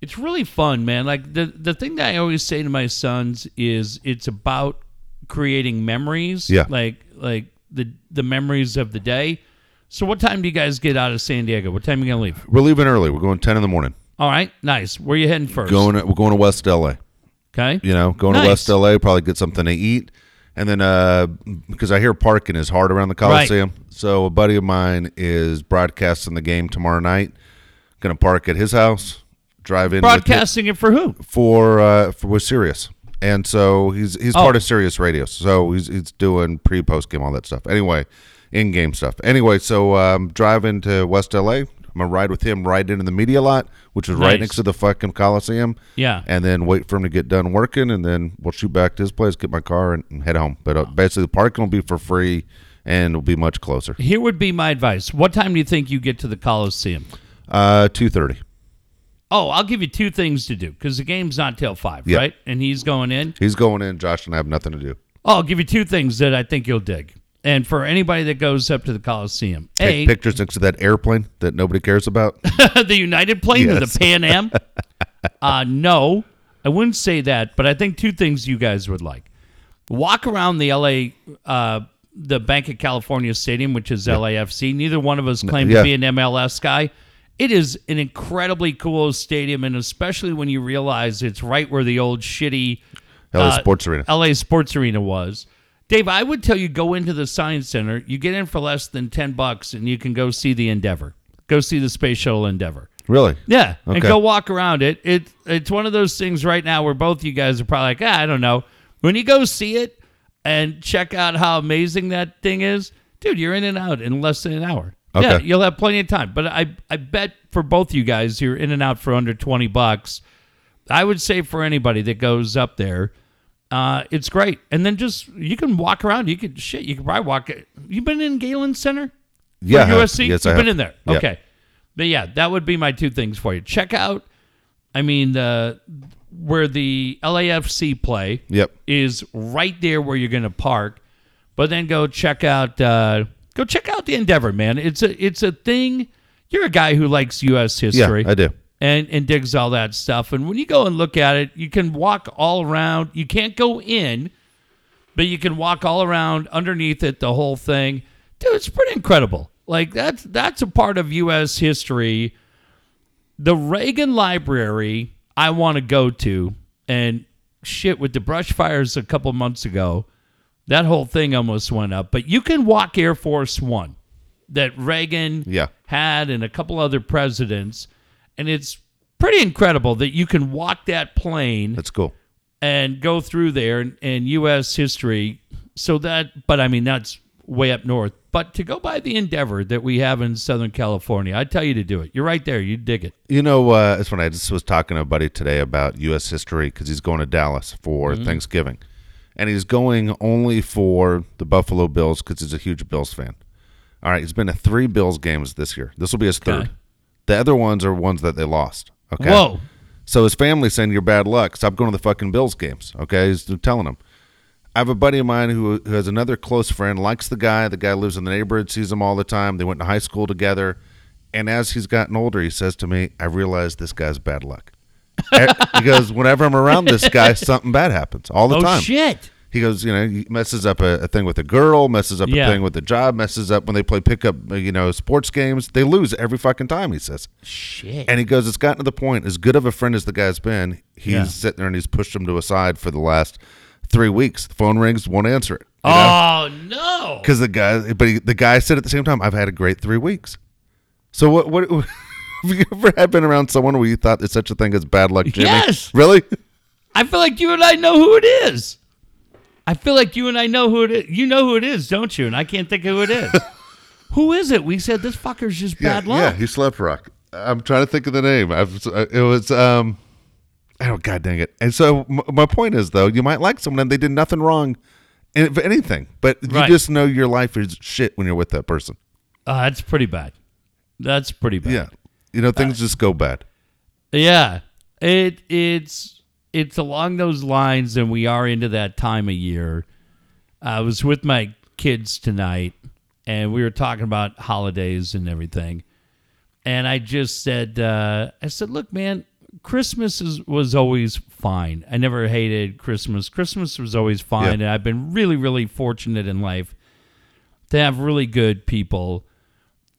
It's really fun, man. Like the the thing that I always say to my sons is it's about creating memories. Yeah. Like like the the memories of the day. So what time do you guys get out of San Diego? What time are you gonna leave? We're leaving early. We're going ten in the morning. All right, nice. Where are you heading first? Going we're going to West LA. Okay. You know, going Nice. to West LA, probably get something to eat. And then uh because I hear parking is hard around the Coliseum. So a buddy of mine is broadcasting the game tomorrow night. Gonna park at his house, drive in Broadcasting it for who? for uh for with Sirius. And so he's he's Oh. part of Sirius Radio. So he's he's doing pre post game all that stuff. Anyway, in game stuff. Anyway, so um driving to West LA. I'm gonna ride with him right into the media lot, which is right Nice. next to the fucking Coliseum. Yeah. And then wait for him to get done working, and then we'll shoot back to his place, get my car, and, and head home. But uh, basically, the parking will be for free, and it'll be much closer. Here would be my advice. What time do you think you get to the Coliseum? Uh, two thirty. Oh, I'll give you two things to do because the game's not till five, Yeah. right? And he's going in. He's going in. Josh and I have nothing to do. Oh, I'll give you two things that I think you'll dig. And for anybody that goes up to the Coliseum, Take A, pictures next to that airplane that nobody cares about. the United plane or Yes. the Pan Am? uh, no, I wouldn't say that, but I think two things you guys would like. Walk around the LA, uh, the Banc of California Stadium, which is LAFC. Neither one of us claim yeah. to be an MLS guy. It is an incredibly cool stadium, and especially when you realize it's right where the old shitty LA uh, Sports Arena. LA Sports Arena was. Dave, I would tell you go into the Science Center. You get in for less than ten bucks, and you can go see the Endeavor. Go see the Space Shuttle Endeavor. Really? Yeah, Okay. and go walk around it. It it's one of those things right now where both you guys are probably like, ah, I don't know. When you go see it and check out how amazing that thing is, dude, you're in and out in less than an hour. Okay. Yeah, you'll have plenty of time. But I I bet for both you guys, you're in and out for under twenty bucks. I would say for anybody that goes up there, uh, it's great. And then just you can walk around. You could shit. You could probably walk. You've been in Galen Center Yeah. I for have. USC? Yes, You've I been have. in there. Yeah. Okay. But yeah, that would be my two things for you. Check out, I mean, the where the LAFC play Yep. is right there where you're going to park. But then go check out, uh, go check out the Endeavor, man. It's a it's a thing. You're a guy who likes U.S. history. Yeah, history I do. And and digs all that stuff. And when you go and look at it, you can walk all around. You can't go in, but you can walk all around underneath it, the whole thing. Dude, it's pretty incredible. Like that's that's a part of U.S. history. The Reagan Library, I want to go to. And shit, with the brush fires a couple months ago, that whole thing almost went up. But you can walk Air Force One that Reagan Yeah. had and a couple other presidents. And it's pretty incredible that you can walk that plane That's cool. and go through there and, and U.S. history. So that, but I mean, that's way up north. But to go by the endeavor that we have in Southern California, I tell you to do it. You're right there. You dig it. You know, uh, it's funny. I just was talking to a buddy today about U.S. history because he's going to Dallas for Mm-hmm. Thanksgiving, and he's going only for the Buffalo Bills because he's a huge Bills fan. All right, he's been to three Bills games this year. This will be his third. The other ones are ones that they lost. Okay. Whoa. So his family's saying you're bad luck. Stop going to the fucking Bills games. Okay, he's telling him. I have a buddy of mine who, who has another close friend, likes the guy. The guy lives in the neighborhood, sees him all the time. They went to high school together. And as he's gotten older, he says to me, I realize this guy's bad luck. because whenever I'm around this guy, something bad happens all the time. Oh, time. shit. He goes, you know, he messes up a, a thing with a girl, messes up Yeah. a thing with a job, messes up when they play pickup, uh, you know, sports games. They lose every fucking time, he says. Shit. And he goes, it's gotten to the point, as good of a friend as the guy's been, he's Yeah. sitting there and he's pushed him to a side for the last three weeks. The phone rings, won't answer it. oh, no. Because the guy, but he, the guy said at the same time, I've had a great three weeks. So what, what, have you ever had been around someone where you thought there's such a thing as bad luck, Jimmy? Yes. Really? I feel like you and I know who it is. I feel like you and I know who it is. You know who it is, don't you? And I can't think of who it is. who is it? We said this fucker's just bad luck. Yeah, he slept rock. I'm trying to think of the name. I've, it was, um, oh, God dang it. And so m- my point is, though, you might like someone and they did nothing wrong in for anything, but you Right. just know your life is shit when you're with that person. Uh, that's pretty bad. That's pretty bad. Yeah. You know, things just go bad. Yeah. It it's it's along those lines and we are into that time of year. I was with my kids tonight and we were talking about holidays and everything. And I just said uh, I said, "Look, man, Christmas is, was always fine. I never hated Christmas. Christmas was always fine, and I've been really, really fortunate in life to have really good people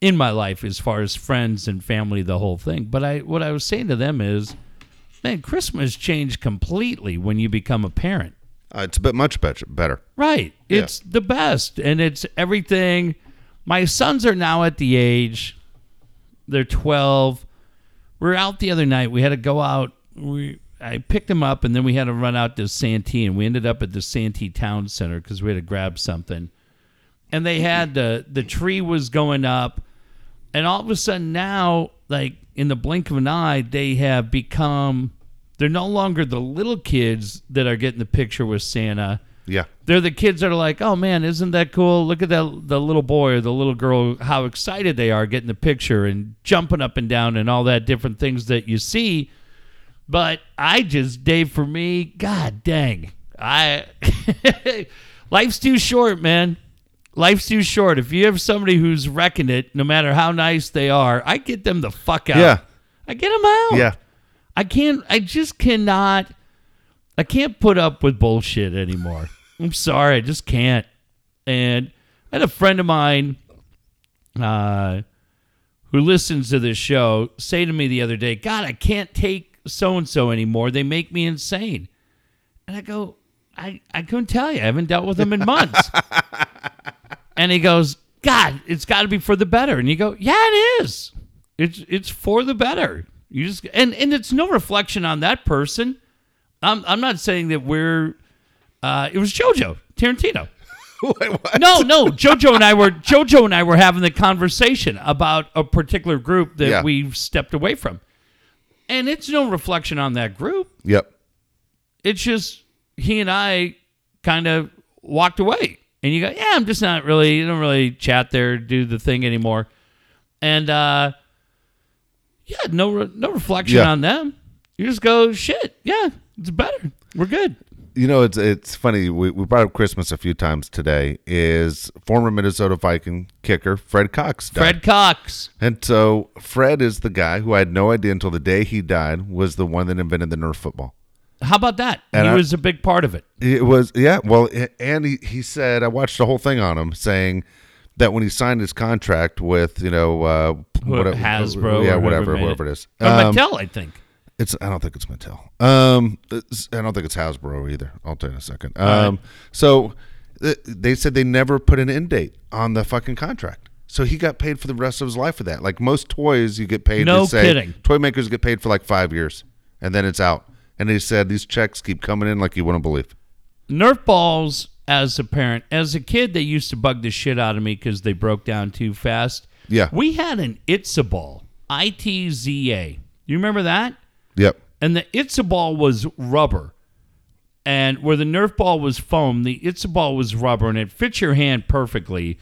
in my life as far as friends and family, the whole thing. But I, what I was saying to them is, man, Christmas changed completely when you become a parent. Uh, it's a bit much better. better. Right. Yeah. It's the best. And it's everything. My sons are now at the age, they're 12. We were out the other night. We had to go out. We I picked them up and then we had to run out to Santee and we ended up at the Santee Town Center because we had to grab something. And they had the the tree was going up and all of a sudden now, like in the blink of an eye, they have become they're no longer the little kids that are getting the picture with Santa Yeah. they're the kids that are like, "Oh man, isn't that cool? Look at that the little boy or the little girl how excited they are getting the picture and jumping up and down and all that different things that you see." But I just Dave for me, god dang. I Life's too short, man. Life's too short. If you have somebody who's wrecking it, no matter how nice they are, I get them the fuck out. Yeah. I get them out. Yeah. I can't. I just cannot. I can't put up with bullshit anymore. I'm sorry, I just can't. And I had a friend of mine uh, who listens to this show say to me the other day, "God, I can't take so and so anymore. They make me insane." And I go, "I I couldn't tell you. I haven't dealt with them in months." and he goes, "God, it's got to be for the better." And you go, "Yeah, it is. It's it's for the better." You just and and it's no reflection on that person. I'm I'm not saying that we're. Uh, it was JoJo Tarantino. Wait, what? No, no, JoJo and I were JoJo and I were having the conversation about a particular group that Yeah. we've stepped away from, and it's no reflection on that group. Yep. It's just he and I kind of walked away, and you go, yeah, I'm just not really, you don't really chat there, do the thing anymore, and uh, yeah, no, re- no reflection Yeah. on them. You just go, shit, yeah, it's better. We're good. You know, it's it's funny. We, we brought up Christmas a few times today. Is former Minnesota Viking kicker Fred Cox died. Fred Cox. And so Fred is the guy who I had no idea until the day he died was the one that invented the Nerf football. How about that? And he I- was a big part of it. It was yeah. Well, and he, he said I watched the whole thing on him saying that when he signed his contract with you know uh, Who- Hasbro yeah, whoever whatever, made whatever it. it is, um, Mattel, I think. It's I don't think it's Mattel. Um, it's- I don't think it's Hasbro either. I'll tell you in a second. Um, so th- they said they never put an end date on the fucking contract. So he got paid for the rest of his life for that. Like most toys, you get paid. No say, kidding. Toy makers get paid for like five years, and then it's out. And he said these checks keep coming in like you wouldn't believe. Nerf balls as a parent, as a kid, they used to bug the shit out of me because they broke down too fast. Yeah. We had an Itza ball, I T Z A. You remember that? Yep. And the Itza ball was rubber. And where the Nerf ball was foam, the Itza ball was rubber and it fits your hand perfectly.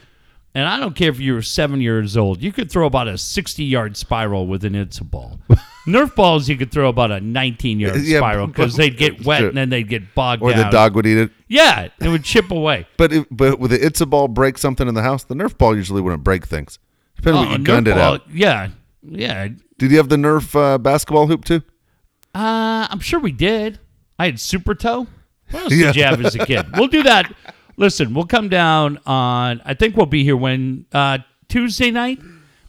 And I don't care if you were seven years old, you could throw about a 60 yard spiral with an Itza ball. Nerf balls, you could throw about a 19 yard Yeah, spiral because they'd get wet and then they'd get bogged Or down. the dog would eat it. Yeah, it would chip away. But if, but with the Itza ball break something in the house, the Nerf ball usually wouldn't break things. Depending on Oh, what you Nerf gunned it out. Yeah, yeah. Did you have the Nerf uh, basketball hoop too? Uh, I'm sure we did. I had Super Toe. What else Yeah. did you have as a kid? We'll do that. Listen, we'll come down on. I think we'll be here when uh, Tuesday night,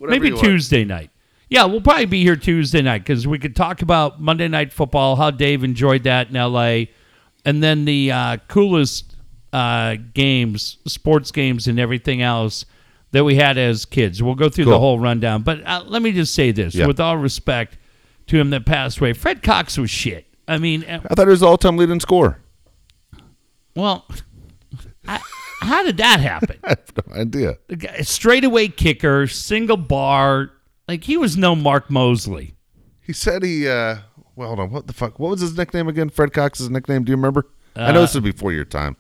maybe you want. Tuesday night. Yeah, we'll probably be here Tuesday night because we could talk about Monday Night Football, how Dave enjoyed that in L.A., and then the uh, coolest uh, games, sports games, and everything else that we had as kids. We'll go through the whole rundown. But uh, let me just say this, Yeah. with all respect to him that passed away, Fred Cox was shit. I mean, uh, I thought it was all time leading scorer. well, I, how did that happen? I have no idea. The straightaway kicker, single bar. Like he was no Mark Moseley. He said he. uh Well, hold on. What the fuck? What was his nickname again? Fred Cox's nickname. Do you remember? I know Uh, this is before your time.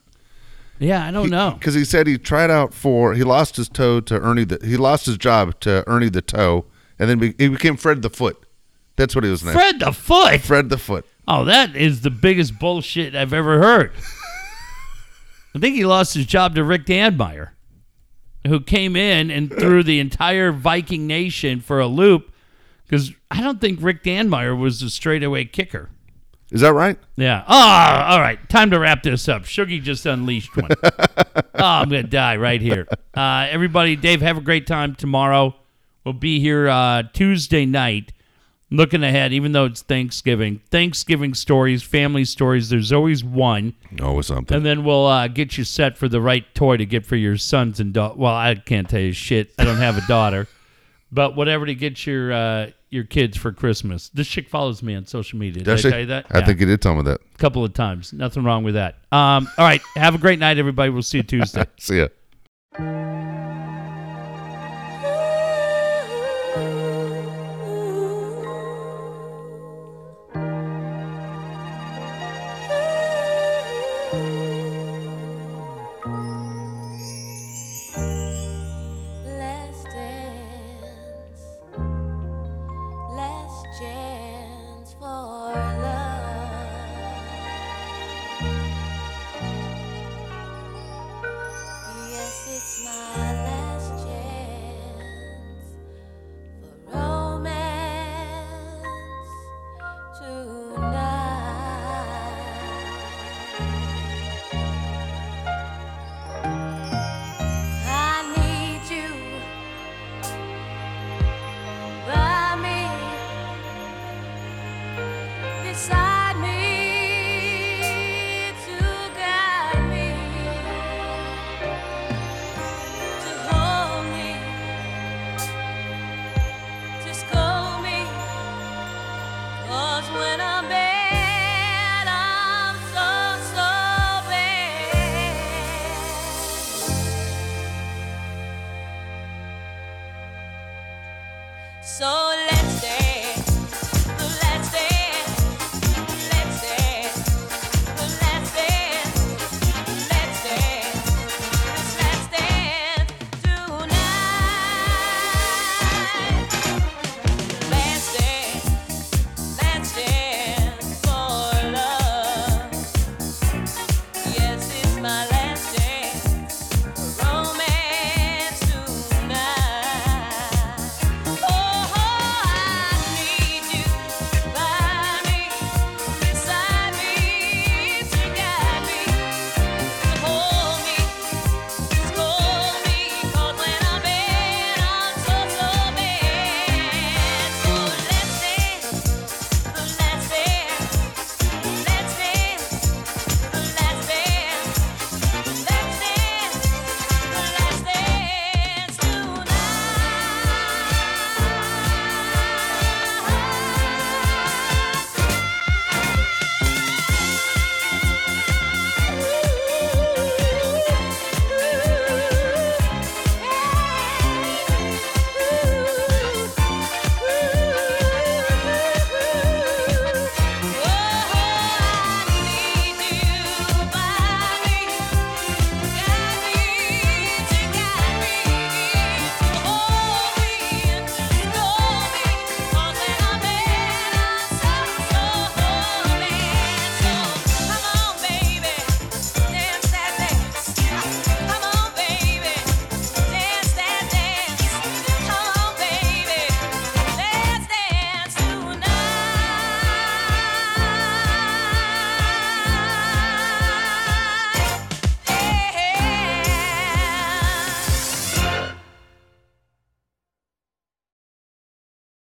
Yeah, I don't know. because he said he tried out for. He lost his toe to Ernie. The he lost his job to Ernie the toe, and then be, he became Fred the Foot. That's what he was named. Fred the Foot. Fred the Foot. Oh, that is the biggest bullshit I've ever heard. I think he lost his job to Rick Danmeier, who came in and threw the entire Viking nation for a loop because I don't think Rick Danmeier was a straightaway kicker. Is that right? Yeah. Oh, all right. Time to wrap this up. Shuggy just unleashed one. oh, I'm going to die right here. Uh, everybody, Dave, have a great time tomorrow. We'll be here uh, Tuesday night. Looking ahead, even though it's Thanksgiving, Thanksgiving stories, family stories, there's always one. It's something. And then we'll uh, get you set for the right toy to get for your sons and daughters. Well, I can't tell you shit. I don't have a daughter. But whatever to get your uh, your kids for Christmas. This chick follows me on social media. Did Does I tell you that? I Yeah think you did tell me that. A couple of times. Nothing wrong with that. Um, all right. Have a great night, everybody. We'll see you Tuesday. See ya.